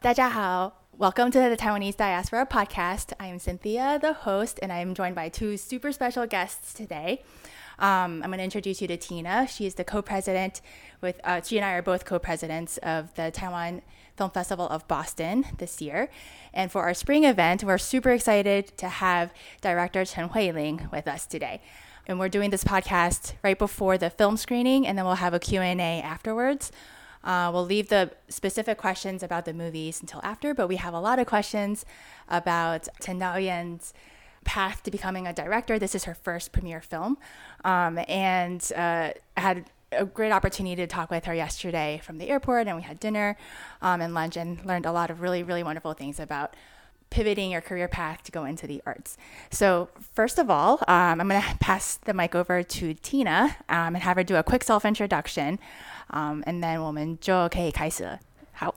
大家好。Welcome to the Taiwanese Diaspora Podcast. I am Cynthia, the host, and I am joined by two super special guests today. Um, I'm going to introduce you to Tina. She is the co-president with. Uh, she and I are both co-presidents of the Taiwan Film Festival of Boston this year. And for our spring event, we're super excited to have director Chen Huiling with us today. And we're doing this podcast right before the film screening, and then we'll have a Q&A afterwards. Uh, we'll leave the specific questions about the movies until after, but we have a lot of questions about Chen Daoyan's path to becoming a director. This is her first premiere film, um, and uh, had a great opportunity to talk with her yesterday from the airport, and we had dinner um, and lunch, and learned a lot of really, really wonderful things about pivoting your career path to go into the arts. So, first of all, um, I'm going to pass the mic over to Tina um, and have her do a quick self introduction. Um, and then 我们就可以开始了。好。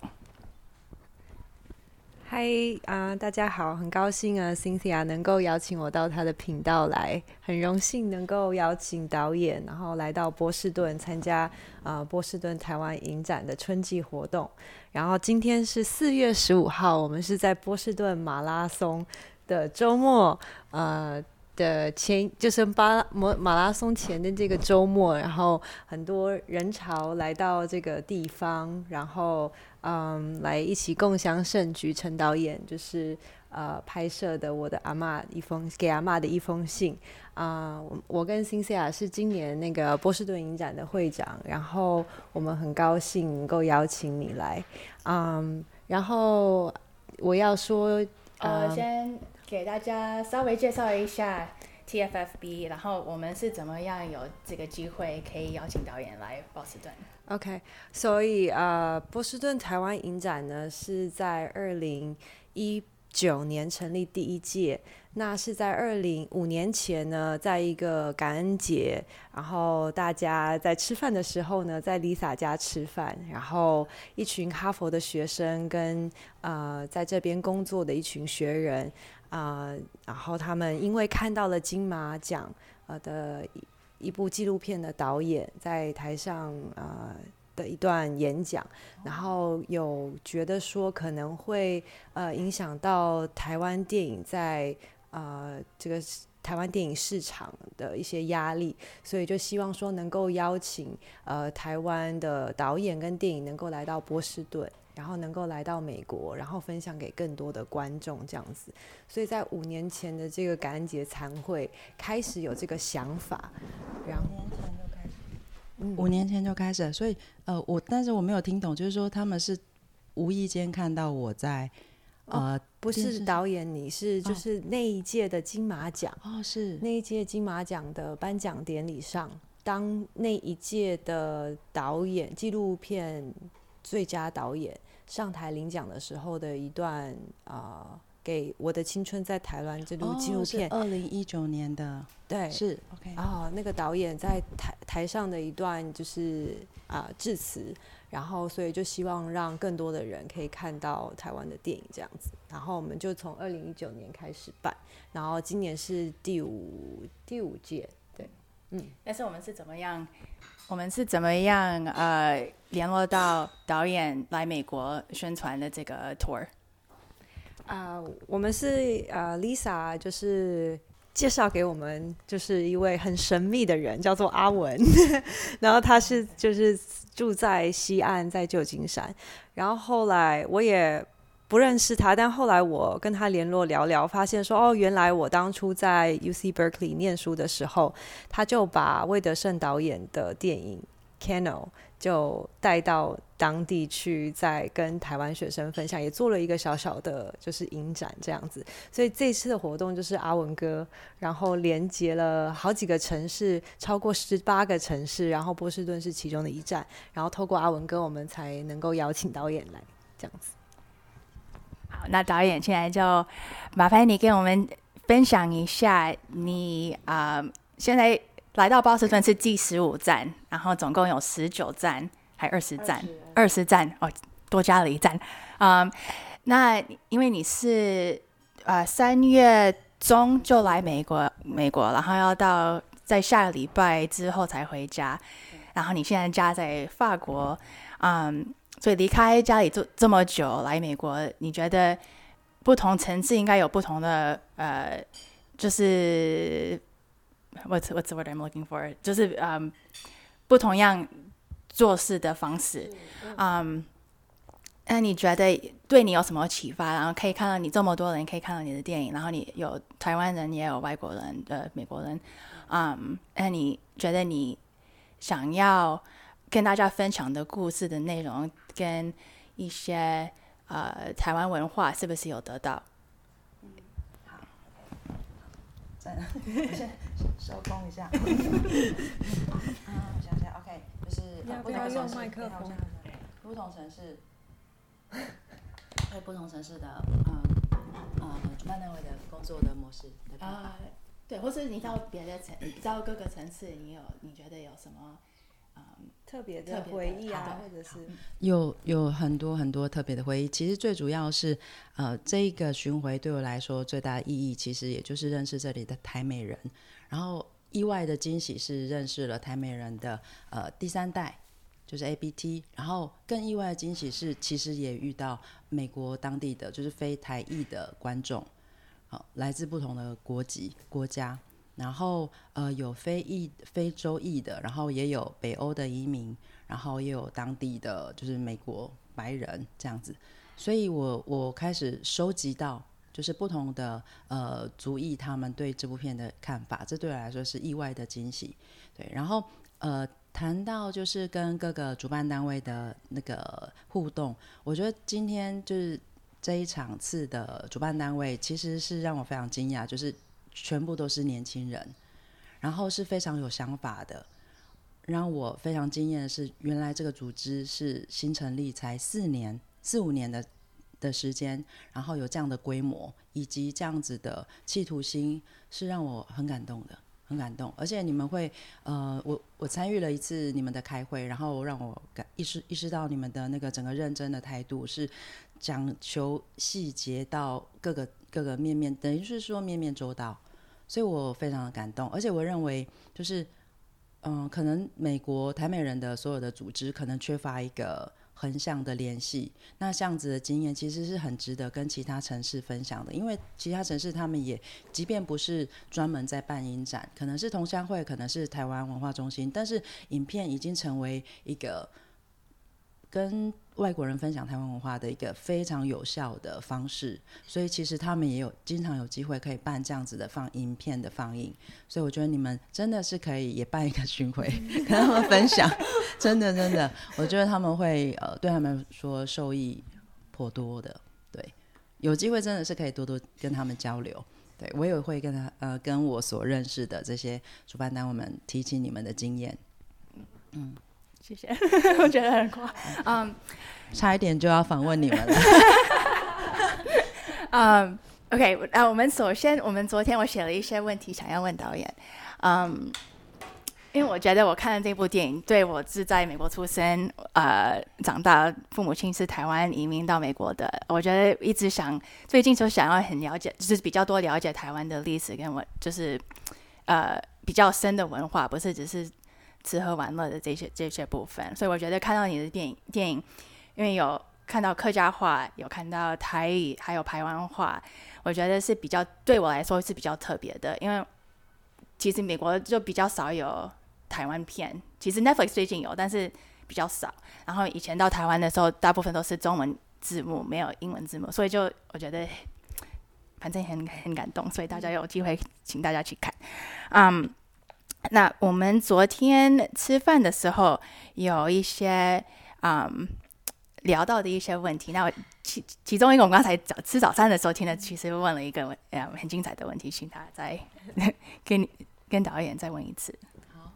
嗨啊，大家好，很高兴啊，Cynthia 能够邀请我到他的频道来，很荣幸能够邀请导演，然后来到波士顿参加啊波士顿台湾影展的春季活动。然后今天是四月十五号，我们是在波士顿马拉松的周末，呃。的前就是巴马马拉松前的这个周末，然后很多人潮来到这个地方，然后嗯，来一起共襄盛举。陈导演就是呃拍摄的我的阿妈一封给阿妈的一封信啊。我跟辛西亚是今年那个波士顿影展的会长，然后我们很高兴能够邀请你来，嗯，然后我要说呃先。给大家稍微介绍一下 TFFB，然后我们是怎么样有这个机会可以邀请导演来波士顿？OK，所以呃，波士顿台湾影展呢是在二零一九年成立第一届，那是在二零五年前呢，在一个感恩节，然后大家在吃饭的时候呢，在 Lisa 家吃饭，然后一群哈佛的学生跟呃在这边工作的一群学人。啊，然后他们因为看到了金马奖呃的一部纪录片的导演在台上呃的一段演讲，然后有觉得说可能会呃影响到台湾电影在呃这个台湾电影市场的一些压力，所以就希望说能够邀请呃台湾的导演跟电影能够来到波士顿。然后能够来到美国，然后分享给更多的观众这样子，所以在五年前的这个感恩节餐会开始有这个想法，然后五年前就开始，五年前就开始，所以呃我但是我没有听懂，就是说他们是无意间看到我在呃不是导演，你是就是那一届的金马奖哦是那一届金马奖的颁奖典礼上，当那一届的导演纪录片。最佳导演上台领奖的时候的一段啊，给我的青春在台湾这部纪录片，二零一九年的，对，是 OK 啊，那个导演在台台上的一段就是啊致辞，然后所以就希望让更多的人可以看到台湾的电影这样子，然后我们就从二零一九年开始办，然后今年是第五第五届，对，嗯，但是我们是怎么样？我们是怎么样呃联络到导演来美国宣传的这个 tour？啊，我们是呃 Lisa 就是介绍给我们，就是一位很神秘的人，叫做阿文，然后他是就是住在西岸，在旧金山，然后后来我也。不认识他，但后来我跟他联络聊聊，发现说哦，原来我当初在 U C Berkeley 念书的时候，他就把魏德胜导演的电影《Cano》就带到当地去，再跟台湾学生分享，也做了一个小小的就是影展这样子。所以这次的活动就是阿文哥，然后连接了好几个城市，超过十八个城市，然后波士顿是其中的一站，然后透过阿文哥，我们才能够邀请导演来这样子。好那导演现在就麻烦你跟我们分享一下，你啊现在来到波士顿是第十五站，然后总共有十九站，还二十站，二十站哦，多加了一站嗯。那因为你是呃三月中就来美国，美国，然后要到在下个礼拜之后才回家，然后你现在家在法国，嗯。所以离开家里这这么久来美国，你觉得不同层次应该有不同的呃，就是 what's what's the word I'm looking for？就是嗯，不同样做事的方式，嗯。那你觉得对你有什么启发？然后可以看到你这么多人可以看到你的电影，然后你有台湾人也有外国人的美国人，嗯，那你觉得你想要跟大家分享的故事的内容跟一些呃台湾文化是不是有得到？好，在哪？先收工一下。啊，我想想，OK，就是要不要用麦克风？不同城市。对不同城市的，嗯，呃，主办单位的工作的模式啊，对，或是你到别的城，到各个城市，你有你觉得有什么，嗯，特别的回忆啊，或者是有有很多很多特别的回忆。其实最主要是，呃，这一个巡回对我来说最大的意义，其实也就是认识这里的台美人，然后意外的惊喜是认识了台美人的呃第三代。就是 A B T，然后更意外的惊喜是，其实也遇到美国当地的就是非台裔的观众，好，来自不同的国籍国家，然后呃有非裔非洲裔的，然后也有北欧的移民，然后也有当地的就是美国白人这样子，所以我我开始收集到就是不同的呃族裔他们对这部片的看法，这对我来说是意外的惊喜，对，然后呃。谈到就是跟各个主办单位的那个互动，我觉得今天就是这一场次的主办单位其实是让我非常惊讶，就是全部都是年轻人，然后是非常有想法的。让我非常惊艳的是，原来这个组织是新成立才四年、四五年的的时间，然后有这样的规模以及这样子的企图心，是让我很感动的。很感动，而且你们会，呃，我我参与了一次你们的开会，然后让我感意识意识到你们的那个整个认真的态度是讲求细节到各个各个面面，等于是说面面周到，所以我非常的感动，而且我认为就是，嗯，可能美国台美人的所有的组织可能缺乏一个。横向的联系，那这样子的经验其实是很值得跟其他城市分享的，因为其他城市他们也，即便不是专门在办影展，可能是同乡会，可能是台湾文化中心，但是影片已经成为一个。跟外国人分享台湾文化的一个非常有效的方式，所以其实他们也有经常有机会可以办这样子的放影片的放映，所以我觉得你们真的是可以也办一个巡回 跟他们分享，真的真的，我觉得他们会呃对他们说受益颇多的，对，有机会真的是可以多多跟他们交流，对我也会跟他呃跟我所认识的这些主办单位们提起你们的经验，嗯。谢谢，我觉得很夸，嗯，差一点就要访问你们了。嗯，OK，啊，我们首先，我们昨天我写了一些问题想要问导演，嗯，因为我觉得我看了这部电影，对我是在美国出生，呃，长大，父母亲是台湾移民到美国的，我觉得一直想，最近就想要很了解，就是比较多了解台湾的历史跟文，就是呃比较深的文化，不是只是。吃喝玩乐的这些这些部分，所以我觉得看到你的电影电影，因为有看到客家话，有看到台语，还有台湾话，我觉得是比较对我来说是比较特别的。因为其实美国就比较少有台湾片，其实 Netflix 最近有，但是比较少。然后以前到台湾的时候，大部分都是中文字幕，没有英文字幕，所以就我觉得反正很很感动，所以大家有机会请大家去看，嗯。那我们昨天吃饭的时候有一些嗯聊到的一些问题。那其其中一个，我们刚才早吃早餐的时候听的，其实问了一个问呃很精彩的问题，请他再 跟你跟导演再问一次。好，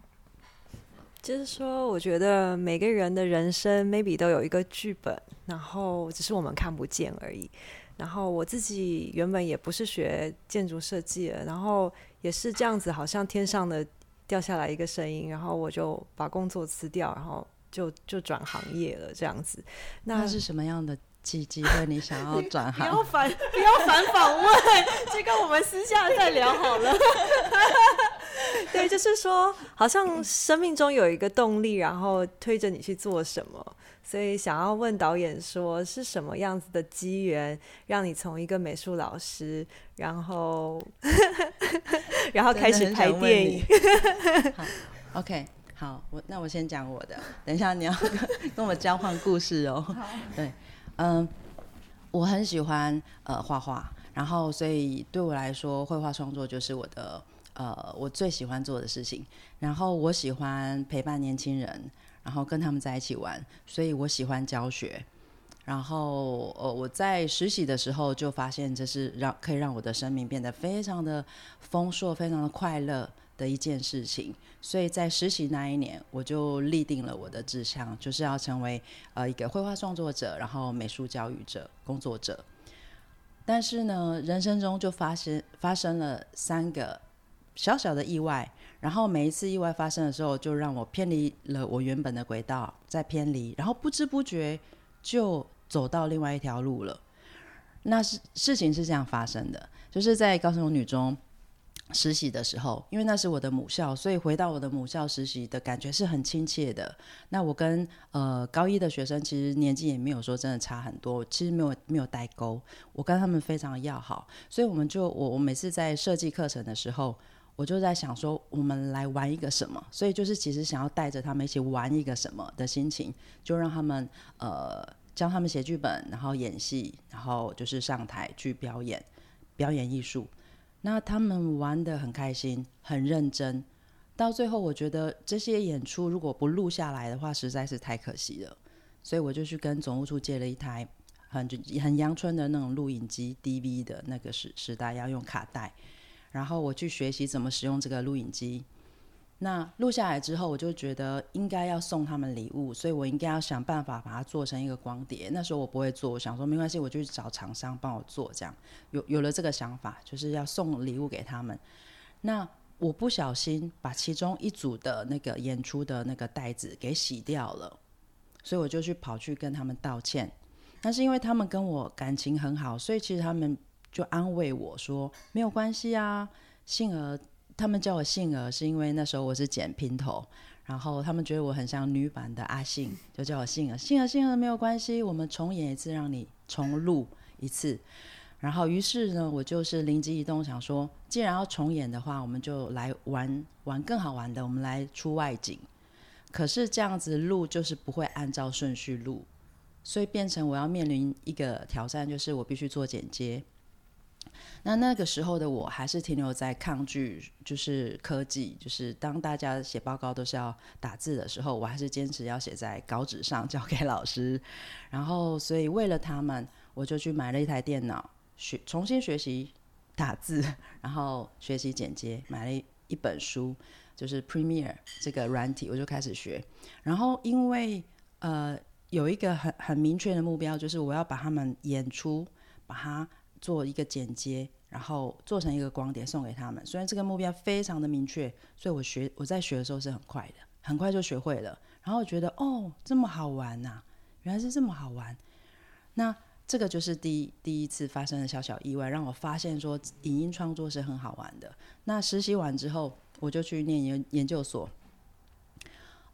就是说，我觉得每个人的人生 maybe 都有一个剧本，然后只是我们看不见而已。然后我自己原本也不是学建筑设计的，然后也是这样子，好像天上的。掉下来一个声音，然后我就把工作辞掉，然后就就转行业了，这样子。那是什么样的机机会你想要转行？不要反不要反访问，这个我们私下再聊好了。对，就是说，好像生命中有一个动力，然后推着你去做什么。所以想要问导演说，是什么样子的机缘，让你从一个美术老师，然后 然后开始拍电影？好，OK，好，我那我先讲我的，等一下你要跟跟我交换故事哦。对，嗯，我很喜欢呃画画，然后所以对我来说，绘画创作就是我的呃我最喜欢做的事情。然后我喜欢陪伴年轻人。然后跟他们在一起玩，所以我喜欢教学。然后，呃，我在实习的时候就发现，这是让可以让我的生命变得非常的丰硕、非常的快乐的一件事情。所以在实习那一年，我就立定了我的志向，就是要成为呃一个绘画创作者，然后美术教育者、工作者。但是呢，人生中就发生发生了三个小小的意外。然后每一次意外发生的时候，就让我偏离了我原本的轨道，再偏离，然后不知不觉就走到另外一条路了。那是事情是这样发生的，就是在高雄女中实习的时候，因为那是我的母校，所以回到我的母校实习的感觉是很亲切的。那我跟呃高一的学生其实年纪也没有说真的差很多，其实没有没有代沟，我跟他们非常要好，所以我们就我我每次在设计课程的时候。我就在想说，我们来玩一个什么？所以就是其实想要带着他们一起玩一个什么的心情，就让他们呃教他们写剧本，然后演戏，然后就是上台去表演表演艺术。那他们玩的很开心，很认真。到最后，我觉得这些演出如果不录下来的话，实在是太可惜了。所以我就去跟总务处借了一台很很阳春的那种录影机，DV 的那个时时代要用卡带。然后我去学习怎么使用这个录影机。那录下来之后，我就觉得应该要送他们礼物，所以我应该要想办法把它做成一个光碟。那时候我不会做，我想说没关系，我就去找厂商帮我做。这样有有了这个想法，就是要送礼物给他们。那我不小心把其中一组的那个演出的那个袋子给洗掉了，所以我就去跑去跟他们道歉。但是因为他们跟我感情很好，所以其实他们。就安慰我说没有关系啊，杏儿，他们叫我杏儿是因为那时候我是剪平头，然后他们觉得我很像女版的阿信，就叫我杏儿，杏儿，杏儿没有关系，我们重演一次，让你重录一次。然后于是呢，我就是灵机一动，想说既然要重演的话，我们就来玩玩更好玩的，我们来出外景。可是这样子录就是不会按照顺序录，所以变成我要面临一个挑战，就是我必须做剪接。那那个时候的我还是停留在抗拒，就是科技，就是当大家写报告都是要打字的时候，我还是坚持要写在稿纸上交给老师。然后，所以为了他们，我就去买了一台电脑，学重新学习打字，然后学习剪接，买了一本书，就是 Premiere 这个软体，我就开始学。然后，因为呃有一个很很明确的目标，就是我要把他们演出，把它做一个剪接。然后做成一个光碟送给他们。虽然这个目标非常的明确，所以我学我在学的时候是很快的，很快就学会了。然后觉得哦，这么好玩呐，原来是这么好玩。那这个就是第第一次发生的小小意外，让我发现说影音创作是很好玩的。那实习完之后，我就去念研研究所。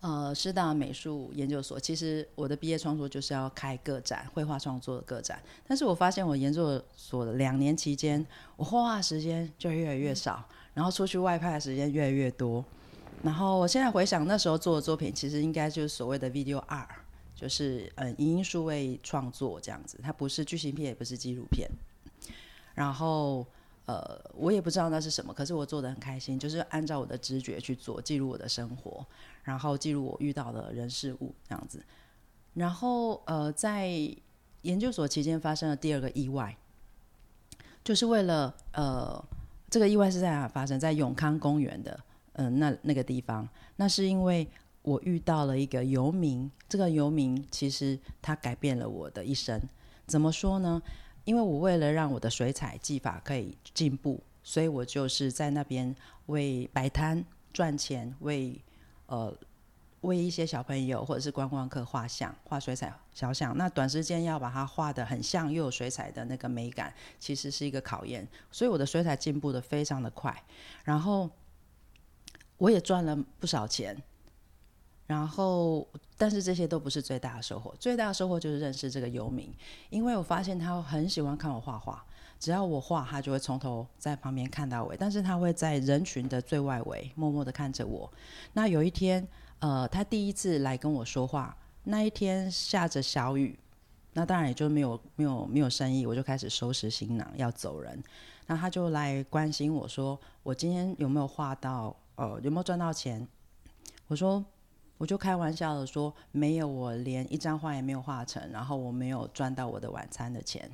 呃，师大美术研究所，其实我的毕业创作就是要开个展，绘画创作的个展。但是我发现我研究所的两年期间，我画画时间就越来越少，然后出去外派的时间越来越多。然后我现在回想那时候做的作品，其实应该就是所谓的 video art，就是嗯，影音数位创作这样子，它不是剧情片，也不是纪录片。然后。呃，我也不知道那是什么，可是我做的很开心，就是按照我的直觉去做，记录我的生活，然后记录我遇到的人事物这样子。然后呃，在研究所期间发生了第二个意外，就是为了呃，这个意外是在哪发生？在永康公园的嗯那那个地方。那是因为我遇到了一个游民，这个游民其实他改变了我的一生。怎么说呢？因为我为了让我的水彩技法可以进步，所以我就是在那边为摆摊赚钱，为呃为一些小朋友或者是观光客画像、画水彩小像。那短时间要把它画的很像又有水彩的那个美感，其实是一个考验。所以我的水彩进步的非常的快。然后我也赚了不少钱。然后，但是这些都不是最大的收获，最大的收获就是认识这个游民，因为我发现他很喜欢看我画画，只要我画，他就会从头在旁边看到尾，但是他会在人群的最外围默默的看着我。那有一天，呃，他第一次来跟我说话，那一天下着小雨，那当然也就没有没有没有生意，我就开始收拾行囊要走人。那他就来关心我说，我今天有没有画到，呃，有没有赚到钱？我说。我就开玩笑的说，没有，我连一张画也没有画成，然后我没有赚到我的晚餐的钱。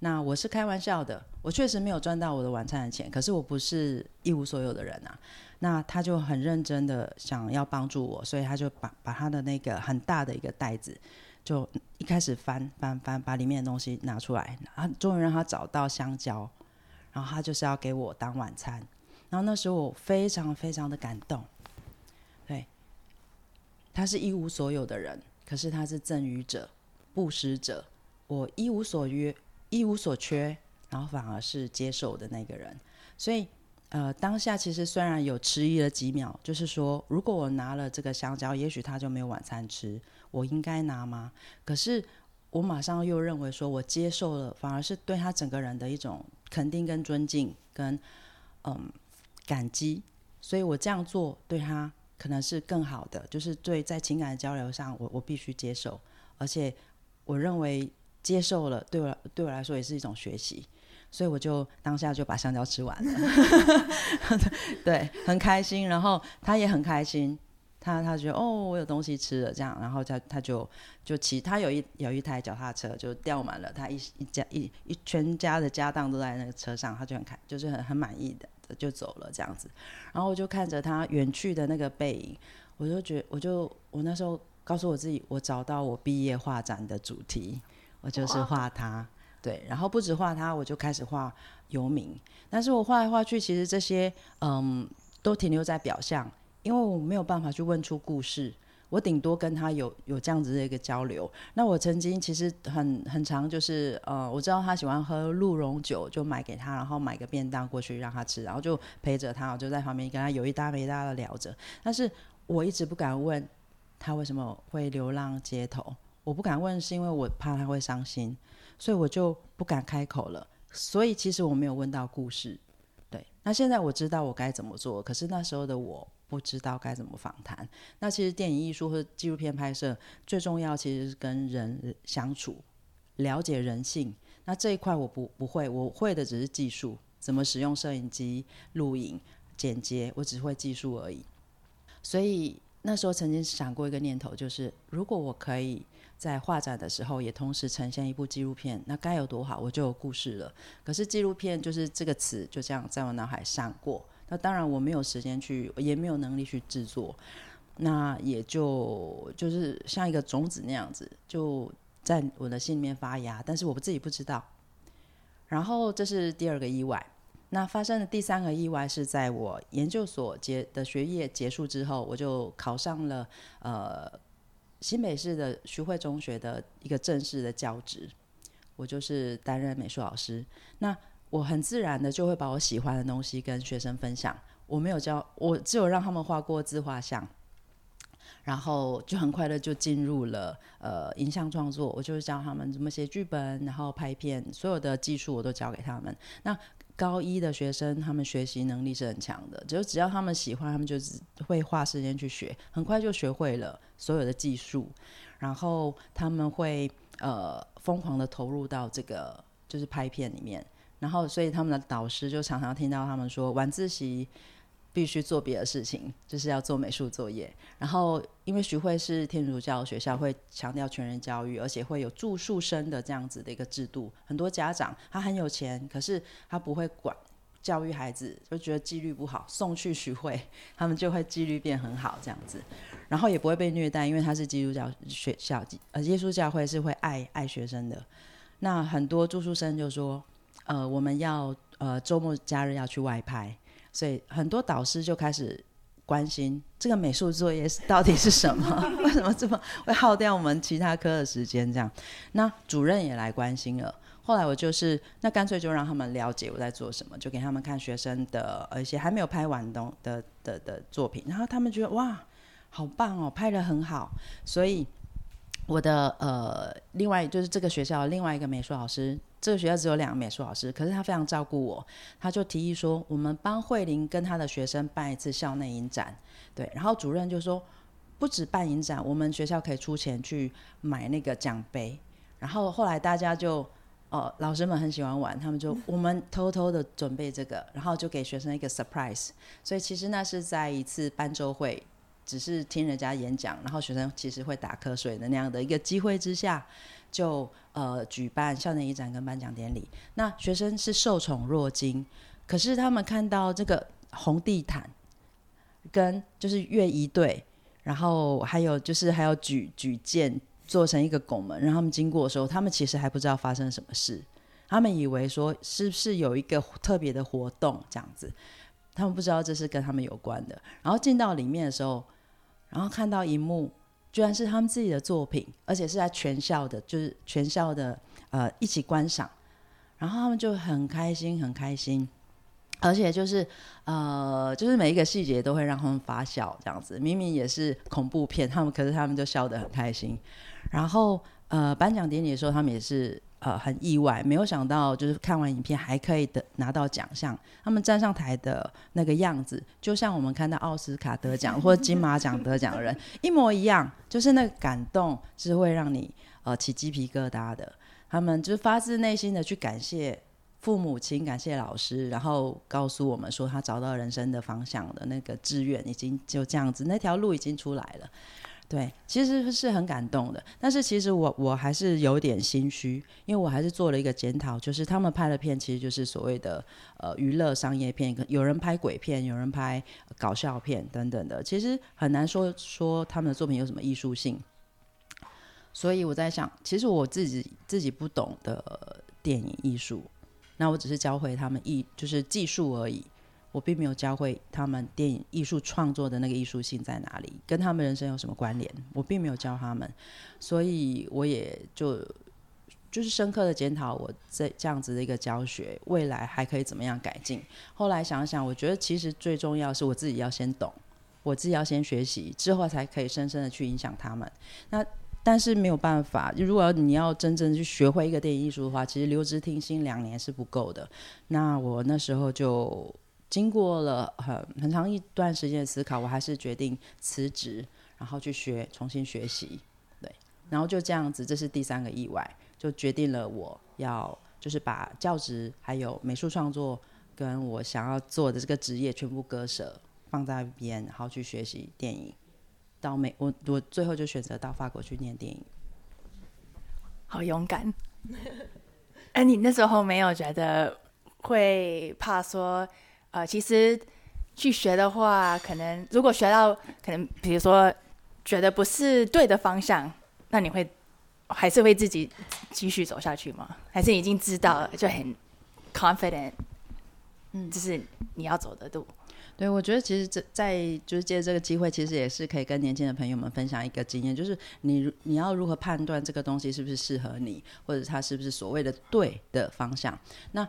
那我是开玩笑的，我确实没有赚到我的晚餐的钱，可是我不是一无所有的人啊。那他就很认真的想要帮助我，所以他就把把他的那个很大的一个袋子，就一开始翻翻翻，把里面的东西拿出来，啊终于让他找到香蕉，然后他就是要给我当晚餐。然后那时候我非常非常的感动。对他是一无所有的人，可是他是赠予者、布施者。我一无所约、一无所缺，然后反而是接受的那个人。所以，呃，当下其实虽然有迟疑了几秒，就是说，如果我拿了这个香蕉，也许他就没有晚餐吃，我应该拿吗？可是我马上又认为，说我接受了，反而是对他整个人的一种肯定跟尊敬，跟嗯感激。所以我这样做对他。可能是更好的，就是对在情感交流上，我我必须接受，而且我认为接受了，对我对我来说也是一种学习，所以我就当下就把香蕉吃完了，对，很开心，然后他也很开心，他他觉得哦，我有东西吃了这样，然后他他就就骑，他有一有一台脚踏车，就吊满了他一一家一一全家的家当都在那个车上，他就很开，就是很很满意的。就走了这样子，然后我就看着他远去的那个背影，我就觉，我就我那时候告诉我自己，我找到我毕业画展的主题，我就是画他，对，然后不止画他，我就开始画游民，但是我画来画去，其实这些嗯都停留在表象，因为我没有办法去问出故事。我顶多跟他有有这样子的一个交流。那我曾经其实很很长，就是呃，我知道他喜欢喝鹿茸酒，就买给他，然后买个便当过去让他吃，然后就陪着他，我就在旁边跟他有一搭没一搭的聊着。但是我一直不敢问他为什么会流浪街头，我不敢问是因为我怕他会伤心，所以我就不敢开口了。所以其实我没有问到故事。对，那现在我知道我该怎么做，可是那时候的我。不知道该怎么访谈。那其实电影艺术或纪录片拍摄最重要，其实是跟人相处，了解人性。那这一块我不不会，我会的只是技术，怎么使用摄影机、录影、剪接，我只会技术而已。所以那时候曾经想过一个念头，就是如果我可以在画展的时候也同时呈现一部纪录片，那该有多好，我就有故事了。可是纪录片就是这个词，就这样在我脑海闪过。那当然我没有时间去，也没有能力去制作，那也就就是像一个种子那样子，就在我的心里面发芽，但是我自己不知道。然后这是第二个意外，那发生的第三个意外是在我研究所结的学业结束之后，我就考上了呃新北市的徐汇中学的一个正式的教职，我就是担任美术老师。那我很自然的就会把我喜欢的东西跟学生分享。我没有教，我只有让他们画过自画像，然后就很快的就进入了呃影像创作。我就是教他们怎么写剧本，然后拍片，所有的技术我都教给他们。那高一的学生，他们学习能力是很强的，就只要他们喜欢，他们就是会花时间去学，很快就学会了所有的技术。然后他们会呃疯狂的投入到这个就是拍片里面。然后，所以他们的导师就常常听到他们说，晚自习必须做别的事情，就是要做美术作业。然后，因为徐汇是天主教学校，会强调全人教育，而且会有住宿生的这样子的一个制度。很多家长他很有钱，可是他不会管教育孩子，就觉得纪律不好，送去徐汇，他们就会纪律变很好这样子。然后也不会被虐待，因为他是基督教学校，呃，耶稣教会是会爱爱学生的。那很多住宿生就说。呃，我们要呃周末假日要去外拍，所以很多导师就开始关心这个美术作业到底是什么？为什么这么会耗掉我们其他科的时间？这样，那主任也来关心了，后来我就是那干脆就让他们了解我在做什么，就给他们看学生的呃一些还没有拍完的的的的作品，然后他们觉得哇，好棒哦，拍的很好，所以。我的呃，另外就是这个学校另外一个美术老师，这个学校只有两个美术老师，可是他非常照顾我，他就提议说，我们帮慧玲跟他的学生办一次校内影展，对，然后主任就说，不止办影展，我们学校可以出钱去买那个奖杯，然后后来大家就，呃，老师们很喜欢玩，他们就我们偷偷的准备这个，然后就给学生一个 surprise，所以其实那是在一次班周会。只是听人家演讲，然后学生其实会打瞌睡的那样的一个机会之下，就呃举办校内一展跟颁奖典礼。那学生是受宠若惊，可是他们看到这个红地毯，跟就是乐仪队，然后还有就是还有举举剑做成一个拱门，让他们经过的时候，他们其实还不知道发生什么事，他们以为说是不是有一个特别的活动这样子，他们不知道这是跟他们有关的。然后进到里面的时候。然后看到一幕，居然是他们自己的作品，而且是在全校的，就是全校的呃一起观赏，然后他们就很开心，很开心，而且就是呃就是每一个细节都会让他们发笑，这样子，明明也是恐怖片，他们可是他们就笑得很开心。然后呃颁奖典礼的时候，他们也是。呃，很意外，没有想到，就是看完影片还可以得拿到奖项。他们站上台的那个样子，就像我们看到奥斯卡得奖或金马奖得奖的人一模一样，就是那个感动是会让你呃起鸡皮疙瘩的。他们就是发自内心的去感谢父母亲，感谢老师，然后告诉我们说他找到人生的方向的那个志愿已经就这样子，那条路已经出来了。对，其实是很感动的，但是其实我我还是有点心虚，因为我还是做了一个检讨，就是他们拍的片其实就是所谓的呃娱乐商业片，有人拍鬼片，有人拍搞笑片等等的，其实很难说说他们的作品有什么艺术性。所以我在想，其实我自己自己不懂的电影艺术，那我只是教会他们艺就是技术而已。我并没有教会他们电影艺术创作的那个艺术性在哪里，跟他们人生有什么关联？我并没有教他们，所以我也就就是深刻的检讨我这这样子的一个教学，未来还可以怎么样改进？后来想想，我觉得其实最重要是我自己要先懂，我自己要先学习，之后才可以深深的去影响他们。那但是没有办法，如果你要真正去学会一个电影艺术的话，其实留职听薪两年是不够的。那我那时候就。经过了很很长一段时间的思考，我还是决定辞职，然后去学重新学习，对，然后就这样子，这是第三个意外，就决定了我要就是把教职还有美术创作跟我想要做的这个职业全部割舍放在一边，然后去学习电影。到美，我我最后就选择到法国去念电影。好勇敢！哎，你那时候没有觉得会怕说？呃，其实去学的话，可能如果学到可能，比如说觉得不是对的方向，那你会还是会自己继续走下去吗？还是已经知道了就很 confident，嗯，这是你要走的路。对，我觉得其实这在就是借这个机会，其实也是可以跟年轻的朋友们分享一个经验，就是你你要如何判断这个东西是不是适合你，或者它是不是所谓的对的方向？那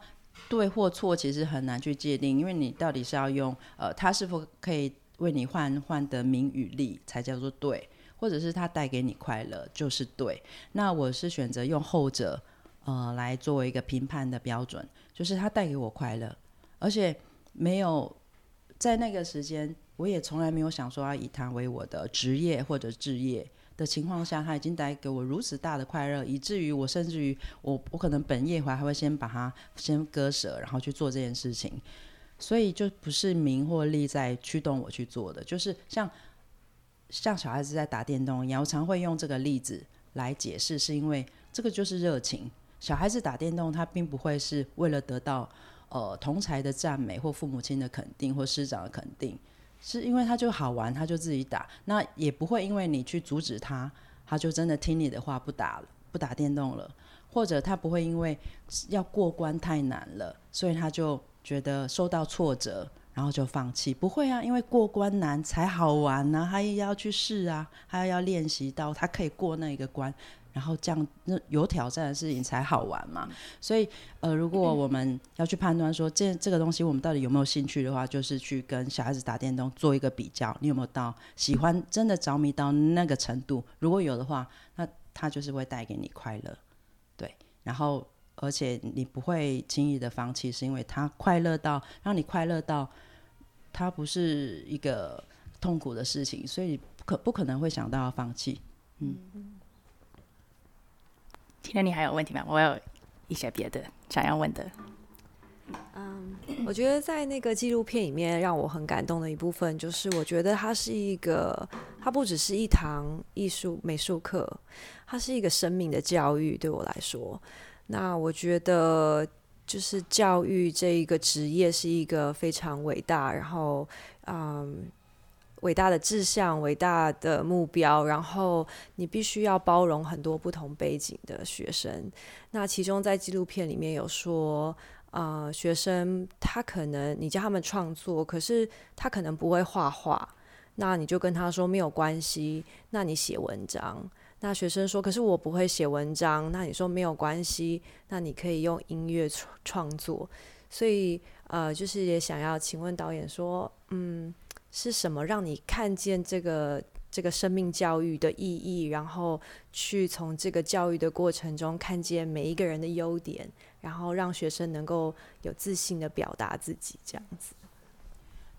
对或错其实很难去界定，因为你到底是要用呃，他是否可以为你换换得名与利才叫做对，或者是他带给你快乐就是对。那我是选择用后者呃来作为一个评判的标准，就是他带给我快乐，而且没有在那个时间，我也从来没有想说要以他为我的职业或者置业。的情况下，他已经带给我如此大的快乐，以至于我甚至于我我可能本业还还会先把它先割舍，然后去做这件事情。所以就不是名或利在驱动我去做的，就是像像小孩子在打电动一样，我常会用这个例子来解释，是因为这个就是热情。小孩子打电动，他并不会是为了得到呃同才的赞美或父母亲的肯定或师长的肯定。是因为他就好玩，他就自己打，那也不会因为你去阻止他，他就真的听你的话不打了，不打电动了，或者他不会因为要过关太难了，所以他就觉得受到挫折，然后就放弃。不会啊，因为过关难才好玩呢，他也要去试啊，他要练习到他可以过那个关，然后这样那有挑战的事情才好玩嘛。所以呃，如果我们要去判断说这这个东西我们到底有没有兴趣的话，就是去跟小孩子打电动做一个比较，你有没有到喜欢真的着迷到那个程度？如果有的话，那他就是会带给你快乐，对，然后。而且你不会轻易的放弃，是因为他快乐到让你快乐到，他不是一个痛苦的事情，所以不可不可能会想到要放弃。嗯，听了你还有问题吗？我有一些别的想要问的。嗯，我觉得在那个纪录片里面让我很感动的一部分，就是我觉得它是一个，它不只是一堂艺术美术课，它是一个生命的教育。对我来说。那我觉得，就是教育这一个职业是一个非常伟大，然后，嗯，伟大的志向、伟大的目标，然后你必须要包容很多不同背景的学生。那其中在纪录片里面有说，呃，学生他可能你叫他们创作，可是他可能不会画画，那你就跟他说没有关系，那你写文章。那学生说：“可是我不会写文章。”那你说没有关系，那你可以用音乐创创作。所以呃，就是也想要请问导演说，嗯，是什么让你看见这个这个生命教育的意义，然后去从这个教育的过程中看见每一个人的优点，然后让学生能够有自信的表达自己，这样子。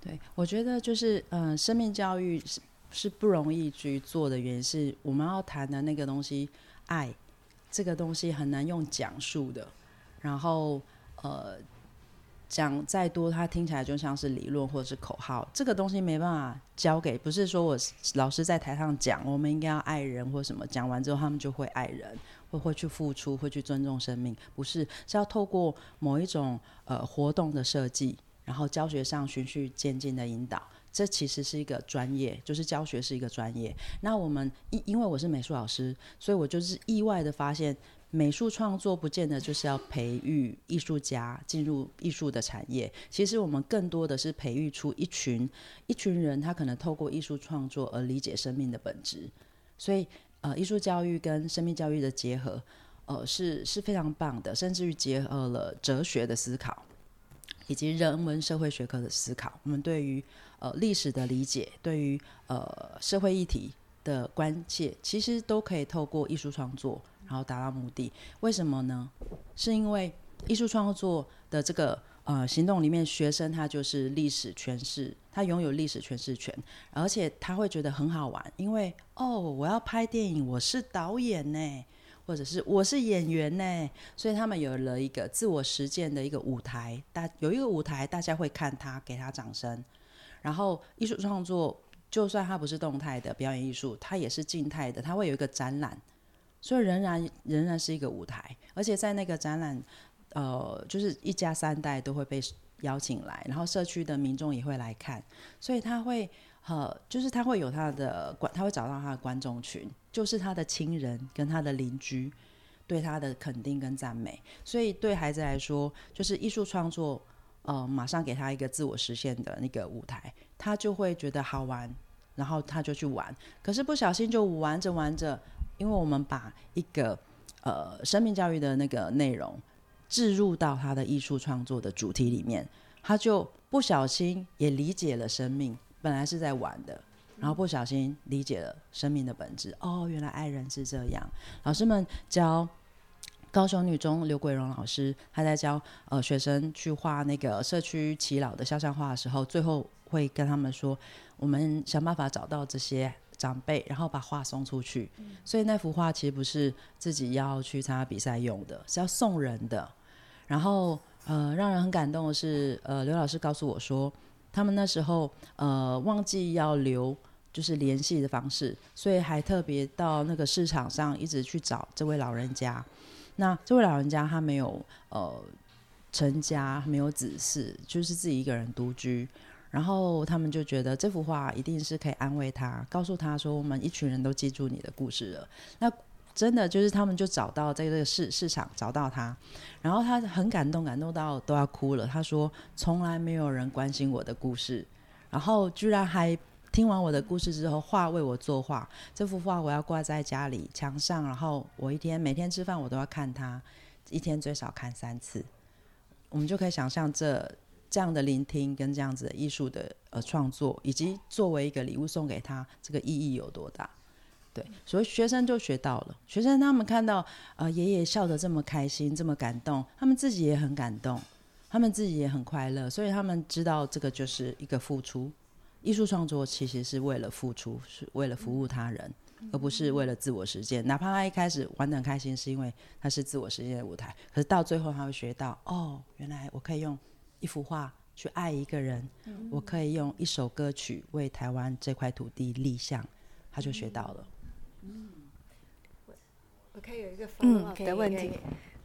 对，我觉得就是嗯，生命教育是。是不容易去做的原因是我们要谈的那个东西，爱这个东西很难用讲述的，然后呃讲再多，它听起来就像是理论或者是口号，这个东西没办法教给，不是说我老师在台上讲，我们应该要爱人或什么，讲完之后他们就会爱人，会会去付出，会去尊重生命，不是是要透过某一种呃活动的设计，然后教学上循序渐进的引导。这其实是一个专业，就是教学是一个专业。那我们因因为我是美术老师，所以我就是意外的发现，美术创作不见得就是要培育艺术家进入艺术的产业。其实我们更多的是培育出一群一群人，他可能透过艺术创作而理解生命的本质。所以，呃，艺术教育跟生命教育的结合，呃，是是非常棒的，甚至于结合了哲学的思考以及人文社会学科的思考。我们对于呃，历史的理解对于呃社会议题的关切，其实都可以透过艺术创作，然后达到目的。为什么呢？是因为艺术创作的这个呃行动里面，学生他就是历史诠释，他拥有历史诠释权，而且他会觉得很好玩，因为哦，我要拍电影，我是导演呢，或者是我是演员呢，所以他们有了一个自我实践的一个舞台，大有一个舞台，大家会看他，给他掌声。然后艺术创作，就算它不是动态的表演艺术，它也是静态的，它会有一个展览，所以仍然仍然是一个舞台。而且在那个展览，呃，就是一家三代都会被邀请来，然后社区的民众也会来看，所以他会呃，就是他会有他的观，他会找到他的观众群，就是他的亲人跟他的邻居对他的肯定跟赞美。所以对孩子来说，就是艺术创作。呃，马上给他一个自我实现的那个舞台，他就会觉得好玩，然后他就去玩。可是不小心就玩着玩着，因为我们把一个呃生命教育的那个内容置入到他的艺术创作的主题里面，他就不小心也理解了生命。本来是在玩的，然后不小心理解了生命的本质。哦，原来爱人是这样。老师们教。高雄女中刘桂荣老师，他在教呃学生去画那个社区耆老的肖像画的时候，最后会跟他们说：我们想办法找到这些长辈，然后把画送出去。所以那幅画其实不是自己要去参加比赛用的，是要送人的。然后呃，让人很感动的是，呃，刘老师告诉我说，他们那时候呃忘记要留就是联系的方式，所以还特别到那个市场上一直去找这位老人家。那这位老人家他没有呃成家，没有子嗣，就是自己一个人独居。然后他们就觉得这幅画一定是可以安慰他，告诉他说我们一群人都记住你的故事了。那真的就是他们就找到在这个市市场找到他，然后他很感动，感动到都要哭了。他说从来没有人关心我的故事，然后居然还。听完我的故事之后，画为我作画，这幅画我要挂在家里墙上，然后我一天每天吃饭我都要看它，一天最少看三次。我们就可以想象这这样的聆听跟这样子的艺术的呃创作，以及作为一个礼物送给他，这个意义有多大？对，所以学生就学到了。学生他们看到呃爷爷笑得这么开心，这么感动，他们自己也很感动，他们自己也很快乐，所以他们知道这个就是一个付出。艺术创作其实是为了付出，是为了服务他人，而不是为了自我实践。哪怕他一开始玩得很开心，是因为他是自我实践的舞台，可是到最后他会学到，哦，原来我可以用一幅画去爱一个人，我可以用一首歌曲为台湾这块土地立项，他就学到了。嗯，我可以有一个 follow up 的问题，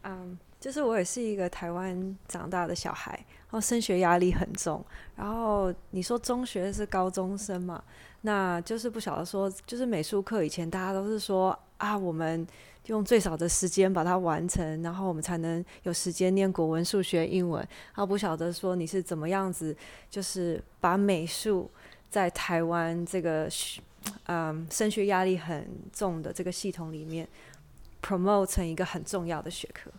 嗯，就是我也是一个台湾长大的小孩，然后升学压力很重，然后你说中学是高中生嘛，那就是不晓得说，就是美术课以前大家都是说啊，我们用最少的时间把它完成，然后我们才能有时间念国文、数学、英文，然后不晓得说你是怎么样子，就是把美术在台湾这个。嗯，升学压力很重的这个系统里面，promote 成一个很重要的学科。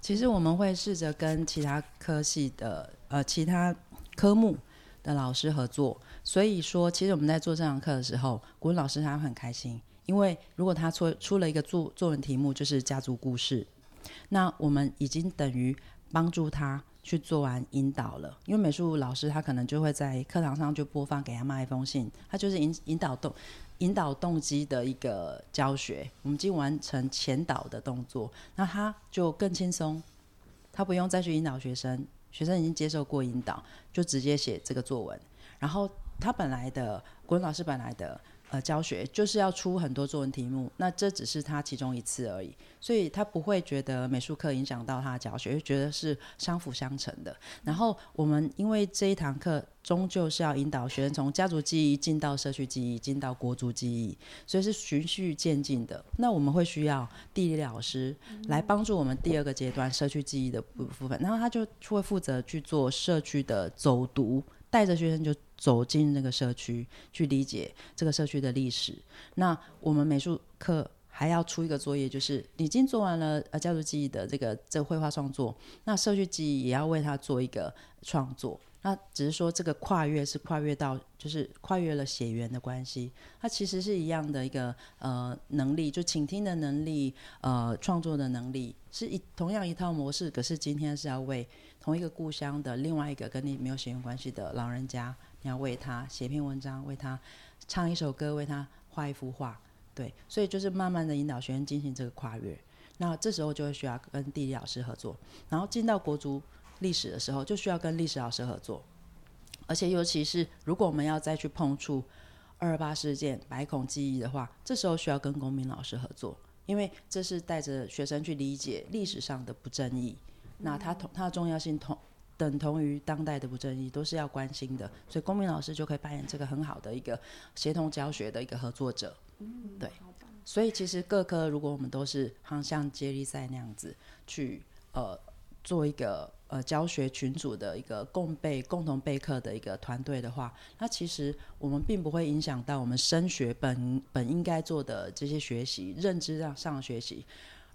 其实我们会试着跟其他科系的呃其他科目的老师合作。所以说，其实我们在做这堂课的时候，国文老师他很开心，因为如果他出出了一个作作文题目就是家族故事，那我们已经等于帮助他。去做完引导了，因为美术老师他可能就会在课堂上就播放给他妈一封信，他就是引引导动引导动机的一个教学，我们已经完成前导的动作，那他就更轻松，他不用再去引导学生，学生已经接受过引导，就直接写这个作文，然后他本来的国文老师本来的。呃，教学就是要出很多作文题目，那这只是他其中一次而已，所以他不会觉得美术课影响到他的教学，就觉得是相辅相成的。然后我们因为这一堂课终究是要引导学生从家族记忆进到社区记忆，进到国族记忆，所以是循序渐进的。那我们会需要地理老师来帮助我们第二个阶段社区记忆的部部分，然后他就会负责去做社区的走读。带着学生就走进那个社区，去理解这个社区的历史。那我们美术课还要出一个作业，就是已经做完了呃家族记忆的这个这个绘画创作，那社区记忆也要为他做一个创作。那只是说这个跨越是跨越到就是跨越了血缘的关系，它其实是一样的一个呃能力，就倾听的能力，呃创作的能力是一同样一套模式，可是今天是要为。同一个故乡的另外一个跟你没有血缘关系的老人家，你要为他写篇文章，为他唱一首歌，为他画一幅画，对，所以就是慢慢的引导学生进行这个跨越。那这时候就会需要跟地理老师合作，然后进到国足历史的时候，就需要跟历史老师合作。而且尤其是如果我们要再去碰触二二八事件、百孔记忆的话，这时候需要跟公民老师合作，因为这是带着学生去理解历史上的不正义。那它同它的重要性同等同于当代的不正义，都是要关心的，所以公民老师就可以扮演这个很好的一个协同教学的一个合作者。嗯，对。所以其实各科如果我们都是像接力赛那样子去呃做一个呃教学群组的一个共备共同备课的一个团队的话，那其实我们并不会影响到我们升学本本应该做的这些学习认知上上学习。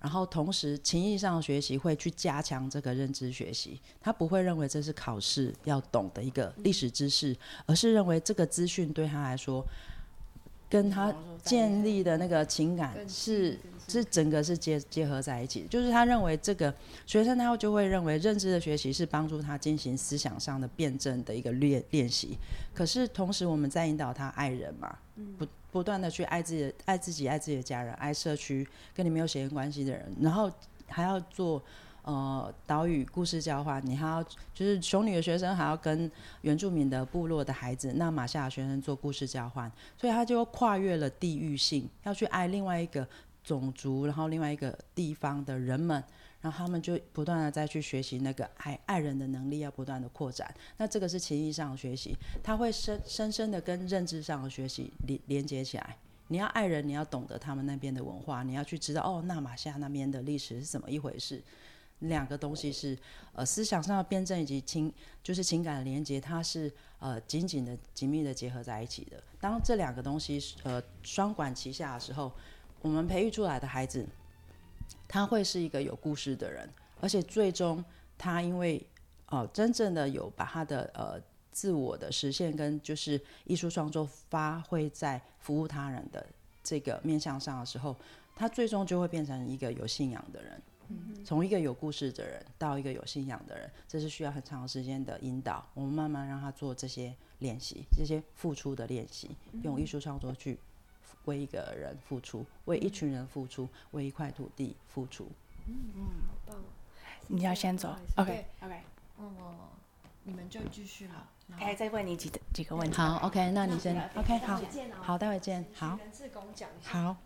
然后同时，情意上的学习会去加强这个认知学习。他不会认为这是考试要懂的一个历史知识，而是认为这个资讯对他来说，跟他建立的那个情感是是整个是结结合在一起。就是他认为这个学生他就会认为认知的学习是帮助他进行思想上的辩证的一个练练习。可是同时，我们在引导他爱人嘛，不。不断的去爱自己、爱自己、爱自己的家人、爱社区，跟你没有血缘关系的人，然后还要做呃岛屿故事交换，你还要就是熊女的学生还要跟原住民的部落的孩子，那马夏尔学生做故事交换，所以他就跨越了地域性，要去爱另外一个种族，然后另外一个地方的人们。然后他们就不断的再去学习那个爱爱人的能力，要不断的扩展。那这个是情谊上的学习，他会深深深的跟认知上的学习连连接起来。你要爱人，你要懂得他们那边的文化，你要去知道哦，纳马夏那边的历史是怎么一回事。两个东西是呃思想上的辩证以及情就是情感的连接，它是呃紧紧的紧密的结合在一起的。当这两个东西呃双管齐下的时候，我们培育出来的孩子，他会是一个有故事的人，而且最终他因为呃真正的有把他的呃自我的实现跟就是艺术创作发挥在服务他人的这个面向上的时候，他最终就会变成一个有信仰的人。从一个有故事的人到一个有信仰的人，这是需要很长时间的引导。我们慢慢让他做这些练习，这些付出的练习，用艺术创作去为一个人付出，为一群人付出，为一块土地付出嗯嗯。你要先走，OK OK，哦，你们就继续了。哎，再问你几几个问题。好，OK，那你先，OK，好，好，待会见，好。好。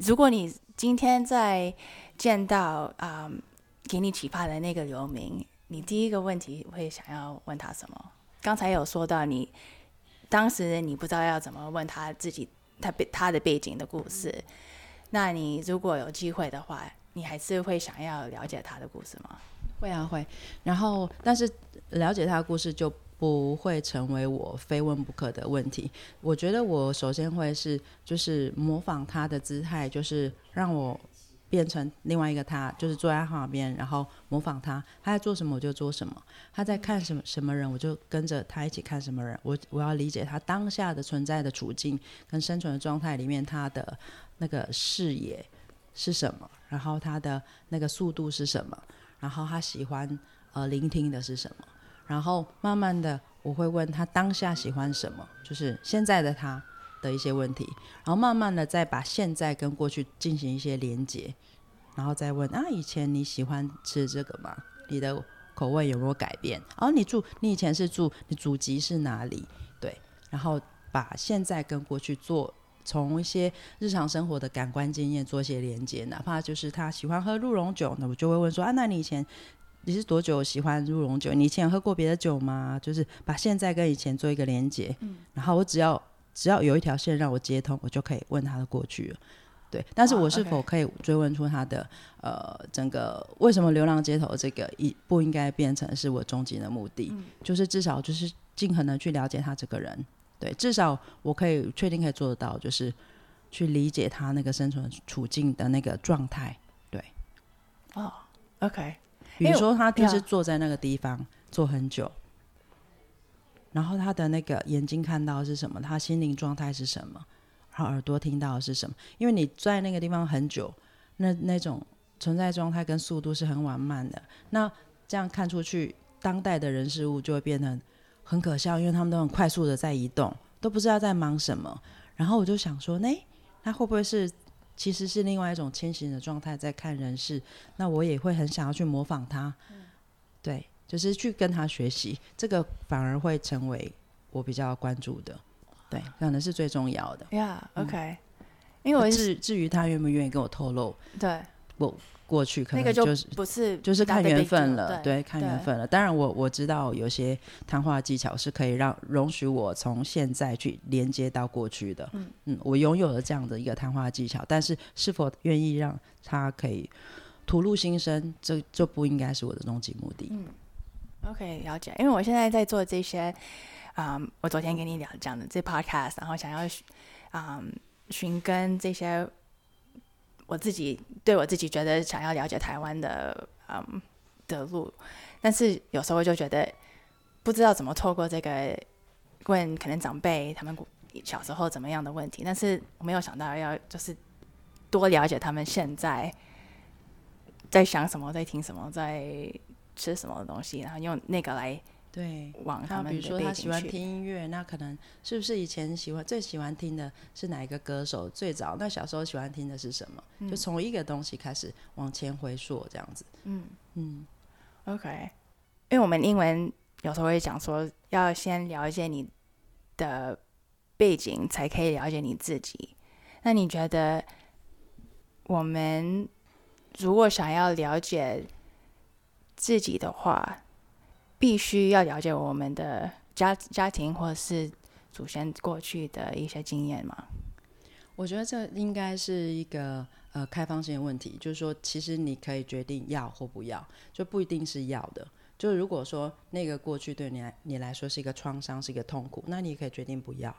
如果你今天在见到啊、嗯给你启发的那个游民，你第一个问题会想要问他什么？刚才有说到你当时你不知道要怎么问他自己他背他的背景的故事，那你如果有机会的话，你还是会想要了解他的故事吗？会啊会，然后但是了解他的故事就不会成为我非问不可的问题。我觉得我首先会是就是模仿他的姿态，就是让我变成另外一个他，就是坐在他旁边，然后模仿他，他在做什么我就做什么，他在看什么什么人我就跟着他一起看什么人。我我要理解他当下的存在的处境跟生存的状态里面他的那个视野是什么，然后他的那个速度是什么。然后他喜欢呃聆听的是什么，然后慢慢的我会问他当下喜欢什么，就是现在的他的一些问题，然后慢慢的再把现在跟过去进行一些连接，然后再问啊以前你喜欢吃这个吗？你的口味有没有改变？然后你住你以前是住你祖籍是哪里？对，然后把现在跟过去做。从一些日常生活的感官经验做一些连接，哪怕就是他喜欢喝鹿茸酒，那我就会问说啊，那你以前你是多久喜欢鹿茸酒？你以前有喝过别的酒吗？就是把现在跟以前做一个连接，嗯，然后我只要只要有一条线让我接通，我就可以问他的过去了。对，但是我是否可以追问出他的呃整个为什么流浪街头这个一不应该变成是我终极的目的？就是至少就是尽可能去了解他这个人。对，至少我可以确定可以做得到，就是去理解他那个生存处境的那个状态。对，哦，OK，比如说他就是坐在那个地方坐很久，然后他的那个眼睛看到是什么，他心灵状态是什么，然后耳朵听到的是什么？因为你在那个地方很久，那那种存在状态跟速度是很缓慢的。那这样看出去，当代的人事物就会变得。很可笑，因为他们都很快速的在移动，都不知道在忙什么。然后我就想说，那他会不会是其实是另外一种清醒的状态在看人事？那我也会很想要去模仿他，对，就是去跟他学习，这个反而会成为我比较关注的，对，可能是最重要的。呀，OK，因为我至至于他愿不愿意跟我透露，对，我。过去可能就是不是就是看缘分了，对，看缘分了。当然，我我知道有些谈话技巧是可以让容许我从现在去连接到过去的。嗯嗯，我拥有了这样的一个谈话技巧，但是是否愿意让他可以吐露心声，这这不应该是我的终极目的。嗯，OK，了解。因为我现在在做这些，嗯，我昨天跟你聊讲的这 Podcast，然后想要嗯寻根这些。我自己对我自己觉得想要了解台湾的嗯的路，但是有时候就觉得不知道怎么透过这个问可能长辈他们小时候怎么样的问题，但是我没有想到要就是多了解他们现在在想什么，在听什么，在吃什么东西，然后用那个来。对，往他比如说他喜欢听音乐，那可能是不是以前喜欢最喜欢听的是哪一个歌手？最早那小时候喜欢听的是什么？就从一个东西开始往前回溯，这样子。嗯嗯，OK。因为我们英文有时候会讲说，要先了解你的背景，才可以了解你自己。那你觉得，我们如果想要了解自己的话？必须要了解我们的家家庭或者是祖先过去的一些经验吗？我觉得这应该是一个呃开放性的问题，就是说，其实你可以决定要或不要，就不一定是要的。就如果说那个过去对你来你来说是一个创伤，是一个痛苦，那你也可以决定不要。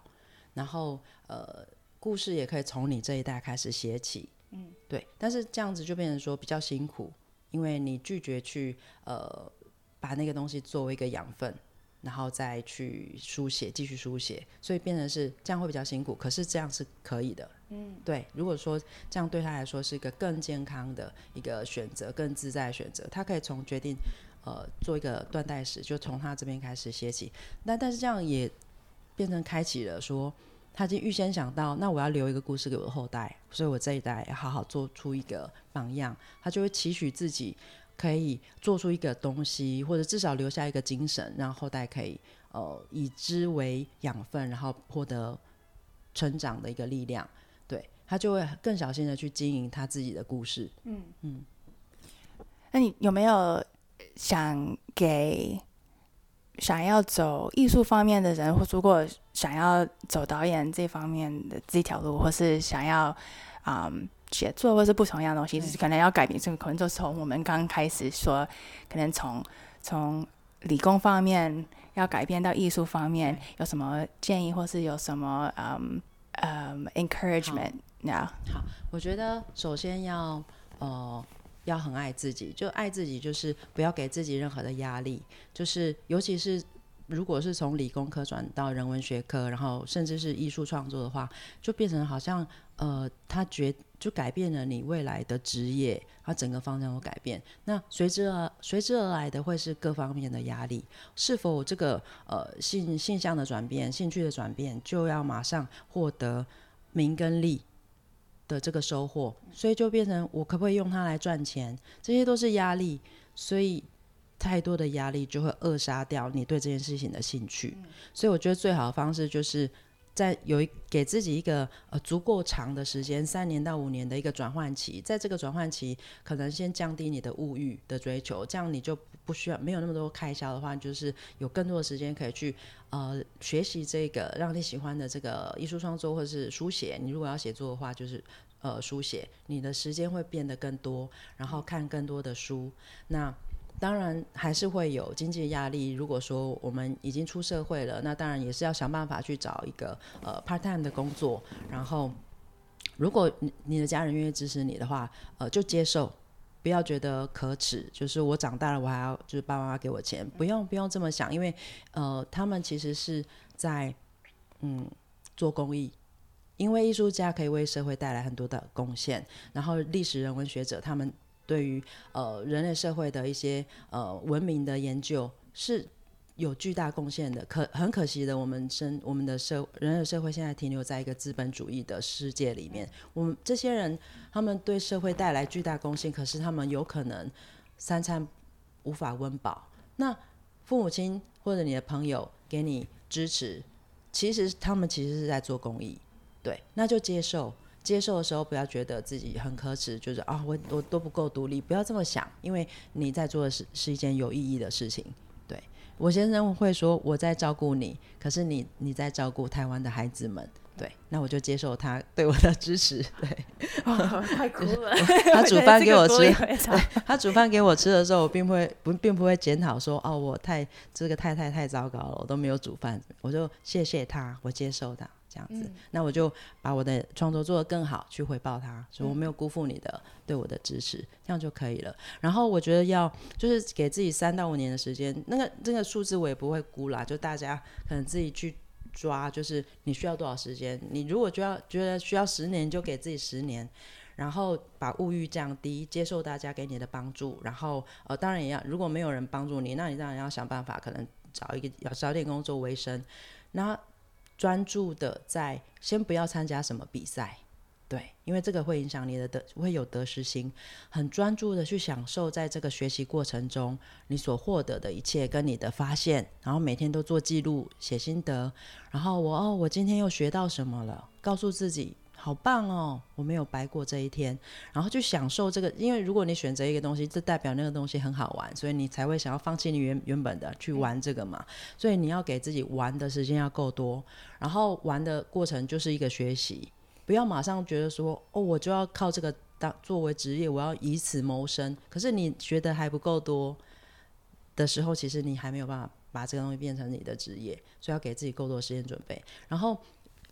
然后呃，故事也可以从你这一代开始写起，嗯，对。但是这样子就变成说比较辛苦，因为你拒绝去呃把那个东西作为一个养分。然后再去书写，继续书写，所以变成是这样会比较辛苦。可是这样是可以的，嗯，对。如果说这样对他来说是一个更健康的一个选择，更自在的选择，他可以从决定呃做一个断代史，就从他这边开始写起。那但是这样也变成开启了说，他已经预先想到，那我要留一个故事给我的后代，所以我这一代要好好做出一个榜样，他就会期许自己。可以做出一个东西，或者至少留下一个精神，让后代可以呃以之为养分，然后获得成长的一个力量。对他就会更小心的去经营他自己的故事。嗯嗯。那你有没有想给想要走艺术方面的人，或如果想要走导演这方面的这条路，或是想要啊？写作或是不同样的东西，是可能要改变，这个可能就从我们刚开始说，可能从从理工方面要改变到艺术方面，有什么建议，或是有什么嗯嗯 encouragement？那好，我觉得首先要呃要很爱自己，就爱自己，就是不要给自己任何的压力，就是尤其是。如果是从理工科转到人文学科，然后甚至是艺术创作的话，就变成好像呃，他觉就改变了你未来的职业，他整个方向都改变。那随之而随之而来的会是各方面的压力。是否这个呃性性向的转变、兴趣的转变，就要马上获得名跟利的这个收获？所以就变成我可不可以用它来赚钱？这些都是压力，所以。太多的压力就会扼杀掉你对这件事情的兴趣，所以我觉得最好的方式就是在有一给自己一个呃足够长的时间，三年到五年的一个转换期，在这个转换期，可能先降低你的物欲的追求，这样你就不需要没有那么多开销的话，就是有更多的时间可以去呃学习这个让你喜欢的这个艺术创作或者是书写。你如果要写作的话，就是呃书写，你的时间会变得更多，然后看更多的书，那。当然还是会有经济压力。如果说我们已经出社会了，那当然也是要想办法去找一个呃 part time 的工作。然后，如果你你的家人愿意支持你的话，呃，就接受，不要觉得可耻。就是我长大了，我还要就是爸爸妈妈给我钱，不用不用这么想，因为呃，他们其实是在嗯做公益，因为艺术家可以为社会带来很多的贡献。然后历史人文学者他们。对于呃人类社会的一些呃文明的研究是有巨大贡献的。可很可惜的，我们生我们的社人类社会现在停留在一个资本主义的世界里面。我们这些人他们对社会带来巨大贡献，可是他们有可能三餐无法温饱。那父母亲或者你的朋友给你支持，其实他们其实是在做公益。对，那就接受。接受的时候，不要觉得自己很可耻，就是啊，我我都不够独立，不要这么想，因为你在做的是是一件有意义的事情。对我先生会说我在照顾你，可是你你在照顾台湾的孩子们，对，那我就接受他对我的支持。对，太酷了。他煮饭给我吃，他煮饭给我吃的时候，我并不会不并不会检讨说哦，我太这个太太太糟糕了，我都没有煮饭，我就谢谢他，我接受他。这样子，那我就把我的创作做得更好，去回报他，所以我没有辜负你的对我的支持，这样就可以了。然后我觉得要就是给自己三到五年的时间，那个这个数字我也不会估啦，就大家可能自己去抓，就是你需要多少时间。你如果就要觉得需要十年，就给自己十年，然后把物欲降低，接受大家给你的帮助，然后呃，当然也要如果没有人帮助你，那你当然要想办法，可能找一个要找点工作为生，那。专注的在，先不要参加什么比赛，对，因为这个会影响你的得，会有得失心。很专注的去享受在这个学习过程中你所获得的一切，跟你的发现，然后每天都做记录，写心得，然后我哦，我今天又学到什么了，告诉自己。好棒哦！我没有白过这一天，然后去享受这个。因为如果你选择一个东西，这代表那个东西很好玩，所以你才会想要放弃你原原本的去玩这个嘛。所以你要给自己玩的时间要够多，然后玩的过程就是一个学习。不要马上觉得说，哦，我就要靠这个当作为职业，我要以此谋生。可是你学的还不够多的时候，其实你还没有办法把这个东西变成你的职业，所以要给自己够多的时间准备。然后，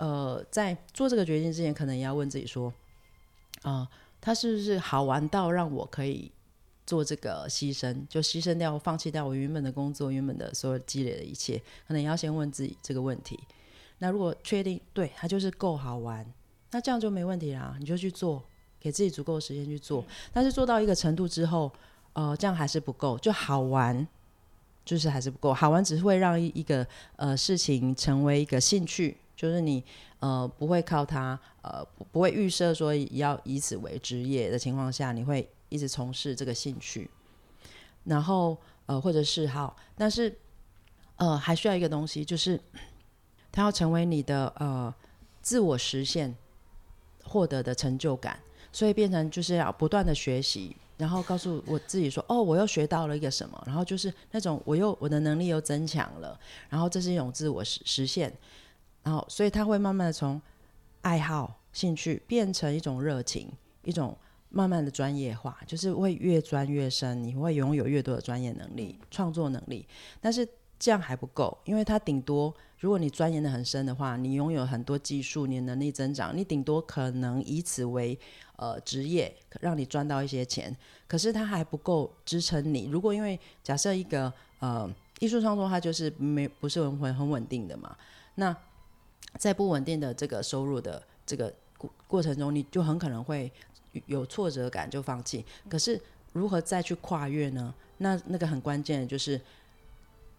呃，在做这个决定之前，可能也要问自己说，啊，他是不是好玩到让我可以做这个牺牲，就牺牲掉、放弃掉我原本的工作、原本的所有积累的一切？可能也要先问自己这个问题。那如果确定对他就是够好玩，那这样就没问题啦，你就去做，给自己足够的时间去做。但是做到一个程度之后，呃，这样还是不够，就好玩，就是还是不够。好玩只是会让一一个呃事情成为一个兴趣，就是你呃不会靠它呃不会预设说要以此为职业的情况下，你会一直从事这个兴趣，然后呃或者嗜好，但是呃还需要一个东西就是。它要成为你的呃自我实现获得的成就感，所以变成就是要不断的学习，然后告诉我自己说，哦，我又学到了一个什么，然后就是那种我又我的能力又增强了，然后这是一种自我实实现，然后所以他会慢慢的从爱好兴趣变成一种热情，一种慢慢的专业化，就是会越钻越深，你会拥有越多的专业能力、创作能力，但是这样还不够，因为他顶多。如果你钻研的很深的话，你拥有很多技术，你的能力增长，你顶多可能以此为呃职业，让你赚到一些钱。可是它还不够支撑你。如果因为假设一个呃艺术创作，它就是没不是很很很稳定的嘛，那在不稳定的这个收入的这个过过程中，你就很可能会有挫折感，就放弃。可是如何再去跨越呢？那那个很关键的就是。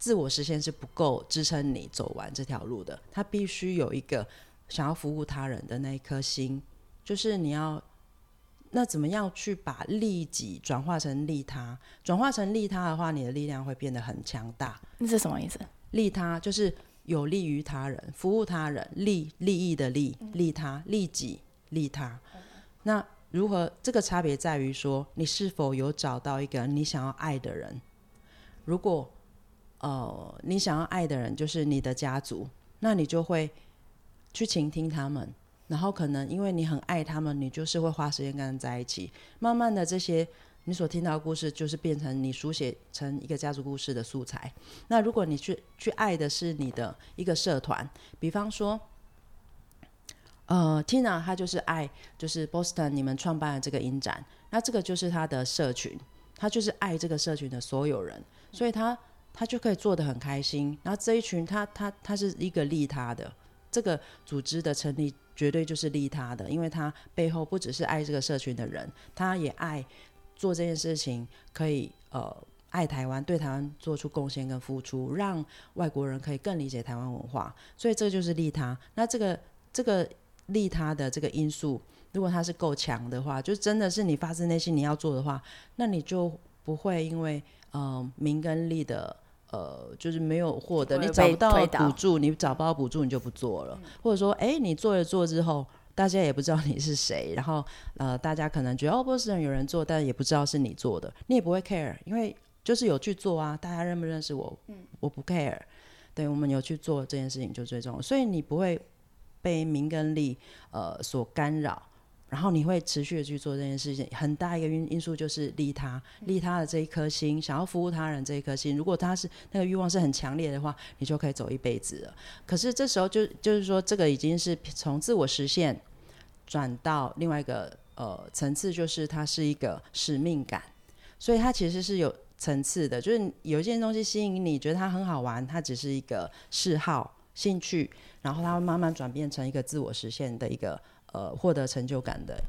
自我实现是不够支撑你走完这条路的，他必须有一个想要服务他人的那一颗心，就是你要那怎么样去把利己转化成利他，转化成利他的话，你的力量会变得很强大。那是什么意思？利他就是有利于他人，服务他人，利利益的利，利他，利己利他。那如何？这个差别在于说，你是否有找到一个你想要爱的人？如果呃，你想要爱的人就是你的家族，那你就会去倾听他们，然后可能因为你很爱他们，你就是会花时间跟他们在一起。慢慢的，这些你所听到的故事，就是变成你书写成一个家族故事的素材。那如果你去去爱的是你的一个社团，比方说，呃，Tina 她就是爱，就是 Boston 你们创办的这个影展，那这个就是他的社群，他就是爱这个社群的所有人，所以他。他就可以做的很开心，然后这一群他他他是一个利他的这个组织的成立，绝对就是利他的，因为他背后不只是爱这个社群的人，他也爱做这件事情，可以呃爱台湾，对台湾做出贡献跟付出，让外国人可以更理解台湾文化，所以这就是利他。那这个这个利他的这个因素，如果他是够强的话，就真的是你发自内心你要做的话，那你就不会因为呃名跟利的。呃，就是没有获得，你找不到补助，你找不到补助，你就不做了。或者说，哎，你做了做之后，大家也不知道你是谁，然后呃，大家可能觉得哦，波士顿有人做，但也不知道是你做的，你也不会 care，因为就是有去做啊，大家认不认识我，我不 care。对，我们有去做这件事情就最重要，所以你不会被名跟利呃所干扰。然后你会持续的去做这件事情，很大一个因因素就是利他，利他的这一颗心，想要服务他人这一颗心。如果他是那个欲望是很强烈的话，你就可以走一辈子了。可是这时候就就是说，这个已经是从自我实现转到另外一个呃层次，就是它是一个使命感。所以它其实是有层次的，就是有一件东西吸引你，觉得它很好玩，它只是一个嗜好、兴趣，然后它会慢慢转变成一个自我实现的一个。呃，获得成就感的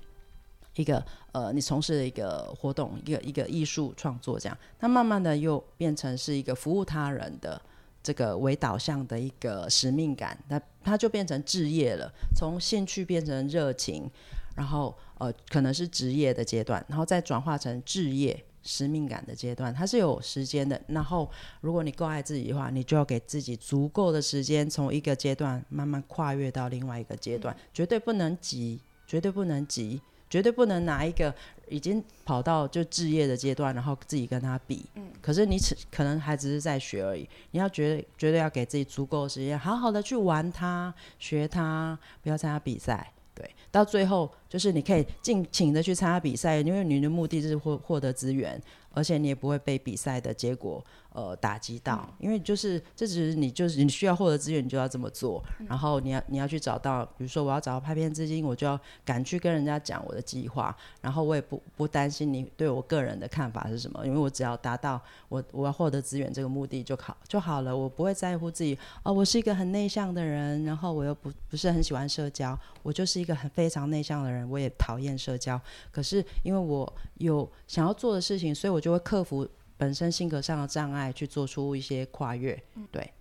一个呃，你从事的一个活动，一个一个艺术创作，这样，它慢慢的又变成是一个服务他人的这个为导向的一个使命感，那它就变成置业了，从兴趣变成热情，然后呃，可能是职业的阶段，然后再转化成置业。使命感的阶段，它是有时间的。然后，如果你够爱自己的话，你就要给自己足够的时间，从一个阶段慢慢跨越到另外一个阶段，绝对不能急，绝对不能急，绝对不能拿一个已经跑到就置业的阶段，然后自己跟他比。嗯。可是你只可能还只是在学而已，你要绝绝对要给自己足够的时间，好好的去玩它，学它，不要参加比赛。对，到最后就是你可以尽情的去参加比赛，因为你的目的就是获获得资源，而且你也不会被比赛的结果呃打击到，因为就是这只是你就是你需要获得资源，你就要这么做，然后你要你要去找到，比如说我要找到拍片资金，我就要敢去跟人家讲我的计划，然后我也不不担心你对我个人的看法是什么，因为我只要达到我我要获得资源这个目的就好就好了，我不会在乎自己哦，我是一个很内向的人，然后我又不不是很喜欢社交，我就是一个很非常内向的人，我也讨厌社交，可是因为我有想要做的事情，所以我就会克服本身性格上的障碍，去做出一些跨越，对。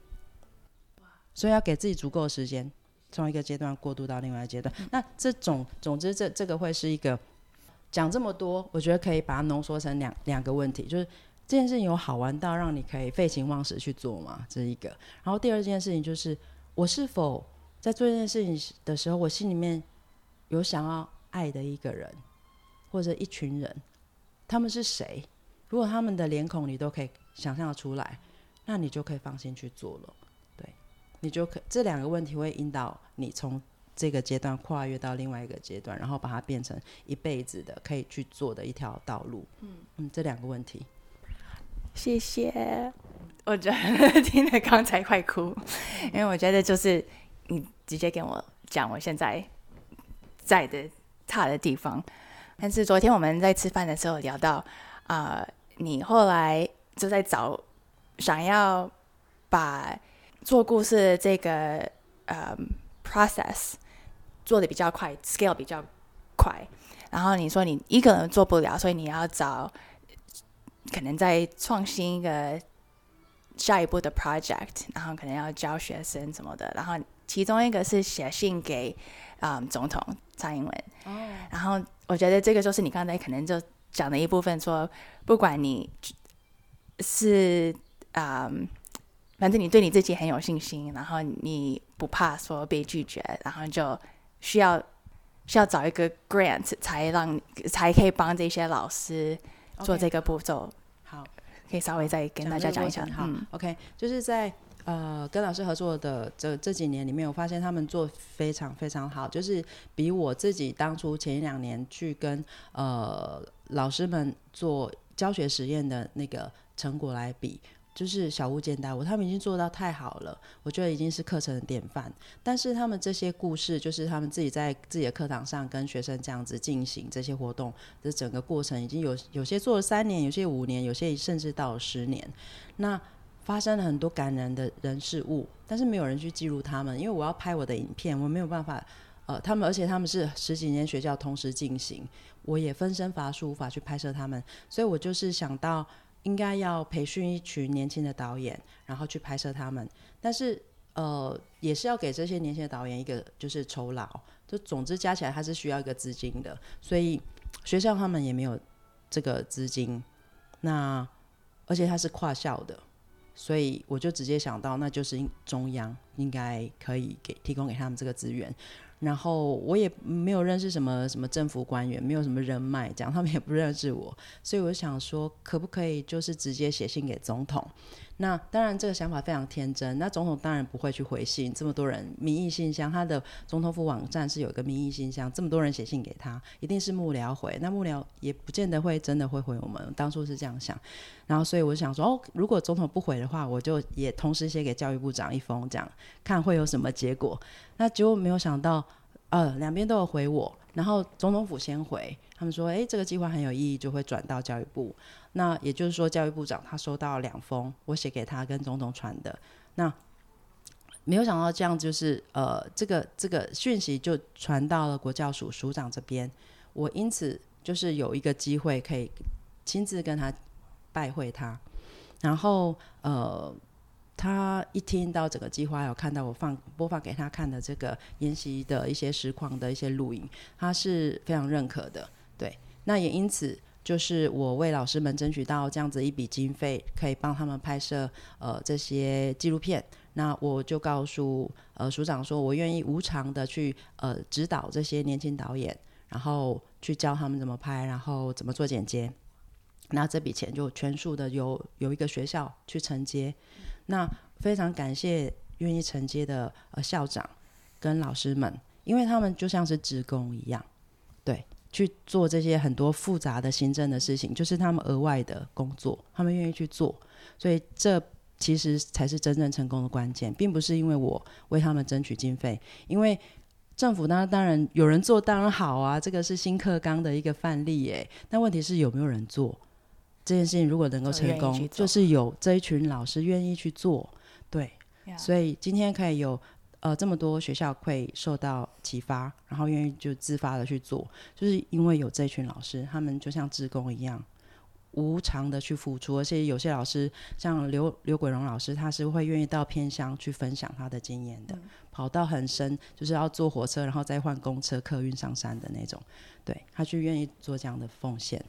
所以要给自己足够的时间，从一个阶段过渡到另外一个阶段。那这种，总之，这这个会是一个讲这么多，我觉得可以把它浓缩成两两个问题，就是这件事情有好玩到让你可以废寝忘食去做吗？这是一个。然后第二件事情就是，我是否在做这件事情的时候，我心里面有想要爱的一个人，或者一群人，他们是谁？如果他们的脸孔你都可以想象的出来，那你就可以放心去做了。对，你就可这两个问题会引导你从这个阶段跨越到另外一个阶段，然后把它变成一辈子的可以去做的一条道路。嗯嗯，这两个问题，谢谢。我觉得听了刚才快哭，因为我觉得就是你直接跟我讲我现在在的差的地方，但是昨天我们在吃饭的时候聊到啊。你后来就在找，想要把做故事的这个呃 process 做的比较快，scale 比较快。然后你说你一个人做不了，所以你要找可能在创新一个下一步的 project，然后可能要教学生什么的。然后其中一个是写信给嗯总统蔡英文。哦。然后我觉得这个就是你刚才可能就。讲的一部分说，不管你是啊，反正你对你自己很有信心，然后你不怕说被拒绝，然后就需要需要找一个 grant 才让才可以帮这些老师做这个步骤。好，可以稍微再跟大家讲一下。好，OK，就是在呃跟老师合作的这这几年里面，我发现他们做非常非常好，就是比我自己当初前一两年去跟呃。老师们做教学实验的那个成果来比，就是小巫见大巫，他们已经做到太好了，我觉得已经是课程的典范。但是他们这些故事，就是他们自己在自己的课堂上跟学生这样子进行这些活动的整个过程，已经有有些做了三年，有些五年，有些甚至到了十年。那发生了很多感人的人事物，但是没有人去记录他们，因为我要拍我的影片，我没有办法。呃，他们而且他们是十几年学校同时进行，我也分身乏术，无法去拍摄他们，所以我就是想到应该要培训一群年轻的导演，然后去拍摄他们。但是呃，也是要给这些年轻的导演一个就是酬劳，就总之加起来他是需要一个资金的，所以学校他们也没有这个资金。那而且他是跨校的，所以我就直接想到，那就是中央应该可以给提供给他们这个资源。然后我也没有认识什么什么政府官员，没有什么人脉，这样他们也不认识我，所以我想说，可不可以就是直接写信给总统？那当然，这个想法非常天真。那总统当然不会去回信，这么多人民意信箱，他的总统府网站是有一个民意信箱，这么多人写信给他，一定是幕僚回。那幕僚也不见得会真的会回我们，当初是这样想。然后，所以我想说，哦，如果总统不回的话，我就也同时写给教育部长一封，这样看会有什么结果。那结果没有想到，呃，两边都有回我。然后总统府先回，他们说，哎，这个计划很有意义，就会转到教育部。那也就是说，教育部长他收到两封我写给他跟总统传的。那没有想到这样，就是呃，这个这个讯息就传到了国教署署长这边。我因此就是有一个机会可以亲自跟他拜会他。然后呃。他一听到整个计划，有看到我放播放给他看的这个研习的一些实况的一些录影，他是非常认可的。对，那也因此，就是我为老师们争取到这样子一笔经费，可以帮他们拍摄呃这些纪录片。那我就告诉呃署长说，我愿意无偿的去呃指导这些年轻导演，然后去教他们怎么拍，然后怎么做剪接。那这笔钱就全数的由有一个学校去承接。那非常感谢愿意承接的呃校长跟老师们，因为他们就像是职工一样，去做这些很多复杂的行政的事情，就是他们额外的工作，他们愿意去做，所以这其实才是真正成功的关键，并不是因为我为他们争取经费，因为政府当当然有人做当然好啊，这个是新课纲的一个范例耶，但问题是有没有人做这件事情，如果能够成功，就是有这一群老师愿意去做，对，所以今天可以有。呃，这么多学校会受到启发，然后愿意就自发的去做，就是因为有这群老师，他们就像职工一样，无偿的去付出。而且有些老师，像刘刘鬼荣老师，他是会愿意到偏乡去分享他的经验的，跑到很深，就是要坐火车，然后再换公车客运上山的那种。对他就愿意做这样的奉献。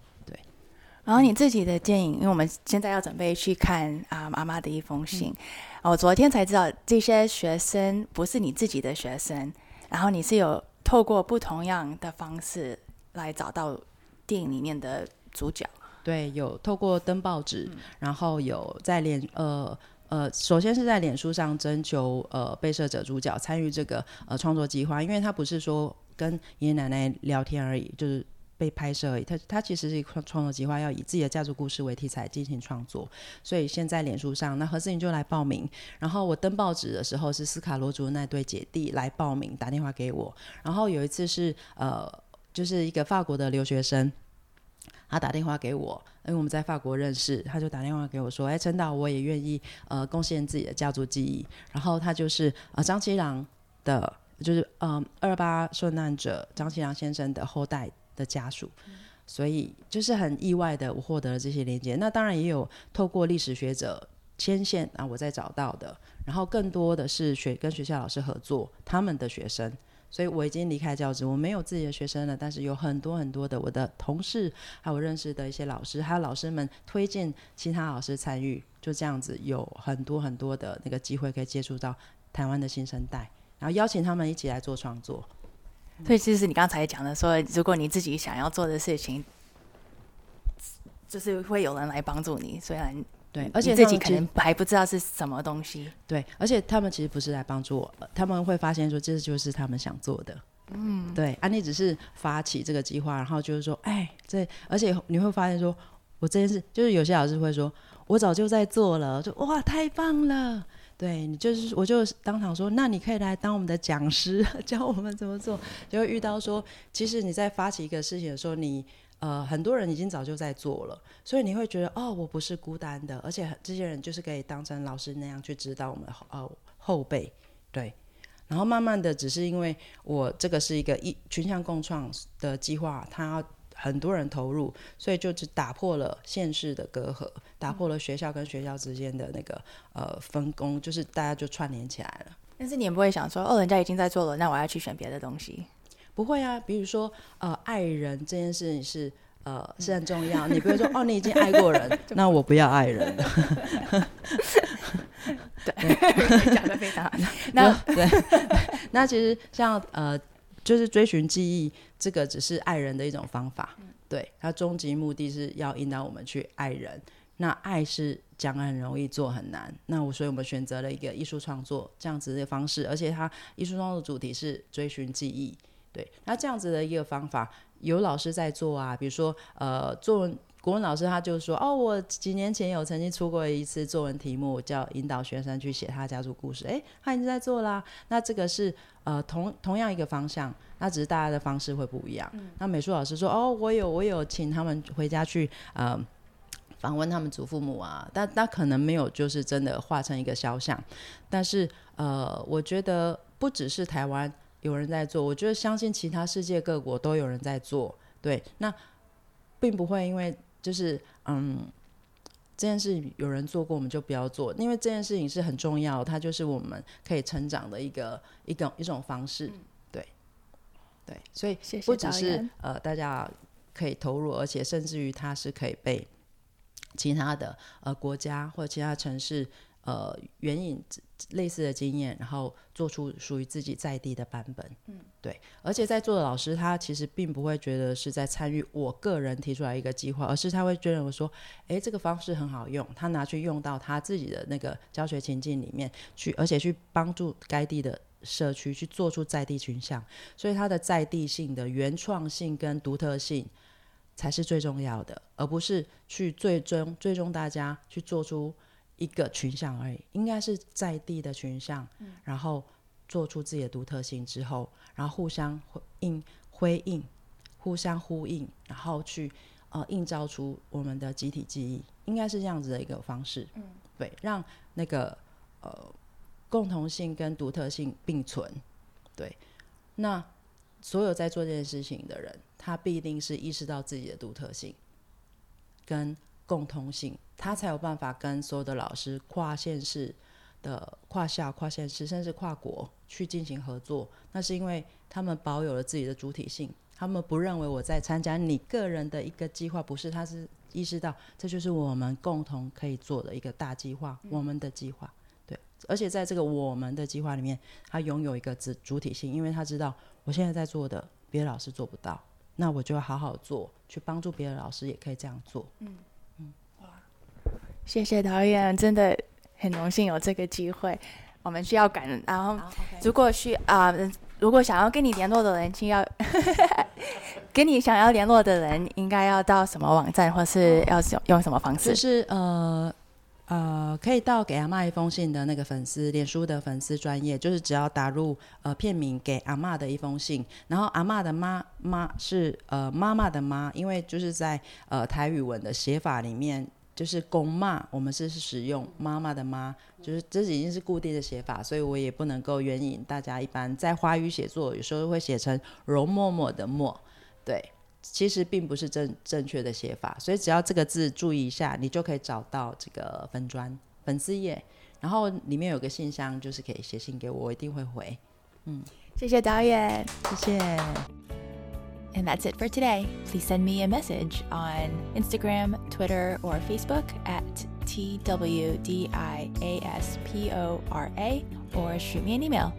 对。然后你自己的电影，因为我们现在要准备去看啊妈妈的一封信，我昨天才知道这些学生不是你自己的学生，然后你是有透过不同样的方式来找到电影里面的主角。对，有透过登报纸，然后有在脸呃呃，首先是在脸书上征求呃被摄者主角参与这个呃创作计划，因为他不是说跟爷爷奶奶聊天而已，就是。被拍摄而已，他他其实是创创作计划，要以自己的家族故事为题材进行创作。所以现在脸书上，那何思颖就来报名。然后我登报纸的时候，是斯卡罗族那对姐弟来报名，打电话给我。然后有一次是呃，就是一个法国的留学生，他打电话给我，因为我们在法国认识，他就打电话给我说：“哎，陈导，我也愿意呃贡献自己的家族记忆。”然后他就是呃张七郎的，就是嗯二八受难者张七郎先生的后代。的家属，所以就是很意外的，我获得了这些连接。那当然也有透过历史学者牵线啊，我在找到的。然后更多的是学跟学校老师合作，他们的学生。所以我已经离开教职，我没有自己的学生了，但是有很多很多的我的同事，还有认识的一些老师，还有老师们推荐其他老师参与，就这样子有很多很多的那个机会可以接触到台湾的新生代，然后邀请他们一起来做创作。所以，其实你刚才讲的说，如果你自己想要做的事情，就是会有人来帮助你。虽然对，而且自己可能还不知道是什么东西。对，而且他们其实不是来帮助我，他们会发现说这就是他们想做的。嗯，对，安妮只是发起这个计划，然后就是说，哎，这而且你会发现说，我这件事就是有些老师会说，我早就在做了，就哇，太棒了。对你就是，我就当场说，那你可以来当我们的讲师，教我们怎么做。就会遇到说，其实你在发起一个事情的时候，你呃很多人已经早就在做了，所以你会觉得哦，我不是孤单的，而且这些人就是可以当成老师那样去指导我们呃后辈。对，然后慢慢的，只是因为我这个是一个一群像共创的计划，它。很多人投入，所以就只打破了县市的隔阂，打破了学校跟学校之间的那个呃分工，就是大家就串联起来了。但是你也不会想说，哦，人家已经在做了，那我要去选别的东西？不会啊，比如说呃，爱人这件事情是呃是很重要。你不会说，哦，你已经爱过人，那我不要爱人。对，讲的非常好。那对，那其实像呃。就是追寻记忆，这个只是爱人的一种方法。对，它终极目的是要引导我们去爱人。那爱是讲很容易，做很难。那我所以我们选择了一个艺术创作这样子的方式，而且它艺术创作主题是追寻记忆。对，那这样子的一个方法，有老师在做啊，比如说呃，作文国文老师他就说，哦，我几年前有曾经出过一次作文题目，叫引导学生去写他家族故事。哎，他已经在做啦。那这个是。呃，同同样一个方向，那只是大家的方式会不一样。那美术老师说：“哦，我有我有请他们回家去呃访问他们祖父母啊，但但可能没有就是真的画成一个肖像。但是呃，我觉得不只是台湾有人在做，我觉得相信其他世界各国都有人在做。对，那并不会因为就是嗯。”这件事有人做过，我们就不要做，因为这件事情是很重要，它就是我们可以成长的一个一种一种方式，对，对，所以不只是呃大家可以投入，而且甚至于它是可以被其他的呃国家或者其他城市。呃，援引类似的经验，然后做出属于自己在地的版本。嗯，对。而且在座的老师，他其实并不会觉得是在参与我个人提出来一个计划，而是他会觉得我说，哎，这个方式很好用，他拿去用到他自己的那个教学情境里面去，而且去帮助该地的社区去做出在地群像，所以它的在地性的原创性跟独特性才是最重要的，而不是去最终最终大家去做出一个群像而已，应该是在地的群像，然后做出自己的独特性之后，然后互相回应辉映，互相呼应，然后去呃映照出我们的集体记忆，应该是这样子的一个方式，嗯，对，让那个呃共同性跟独特性并存，对，那所有在做这件事情的人，他必定是意识到自己的独特性跟共通性，他才有办法跟所有的老师跨县市的跨校、跨县市，甚至跨国去进行合作。那是因为他们保有了自己的主体性，他们不认为我在参加你个人的一个计划，不是，他是意识到这就是我们共同可以做的一个大计划，我们的计划。对，而且在这个我们的计划里面，他拥有一个主主体性，因为他知道我现在在做的，别的老师做不到，那我就要好好做，去帮助别的老师也可以这样做。谢谢导演，真的很荣幸有这个机会，我们需要感恩。然后，如果需啊、如果想要跟你联络的人，请要 跟你想要联络的人，应该要到什么网站，或是要用用什么方式就？是呃呃，可以到给阿妈一封信的那个粉丝，脸书的粉丝专业，就是只要打入呃片名给阿妈的一封信，然后阿妈的妈妈是呃妈妈的妈，因为就是在呃台语文的写法里面。就是公骂，我们是使用妈妈的妈，就是这已经是固定的写法，所以我也不能够援引大家一般在华语写作有时候会写成容嬷嬷的嬷，对，其实并不是正正确的写法，所以只要这个字注意一下，你就可以找到这个粉砖粉丝页，然后里面有个信箱，就是可以写信给我，我一定会回。嗯谢谢导演。谢谢。And that's it for today. Please send me a message on Instagram, Twitter, or Facebook at TWDIASPORA or shoot me an email.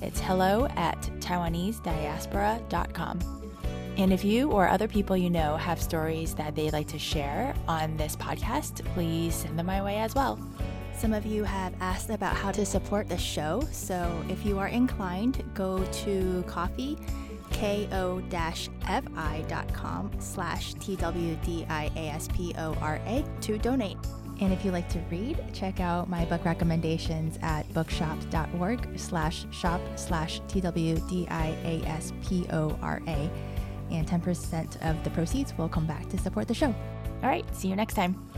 It's hello at TaiwaneseDiaspora.com. And if you or other people you know have stories that they'd like to share on this podcast, please send them my way as well. Some of you have asked about how to support the show, so if you are inclined, go to coffee ko-fi.com slash twdiaspora to donate. And if you like to read, check out my book recommendations at bookshop.org slash shop slash twdiaspora. And 10% of the proceeds will come back to support the show. All right, see you next time.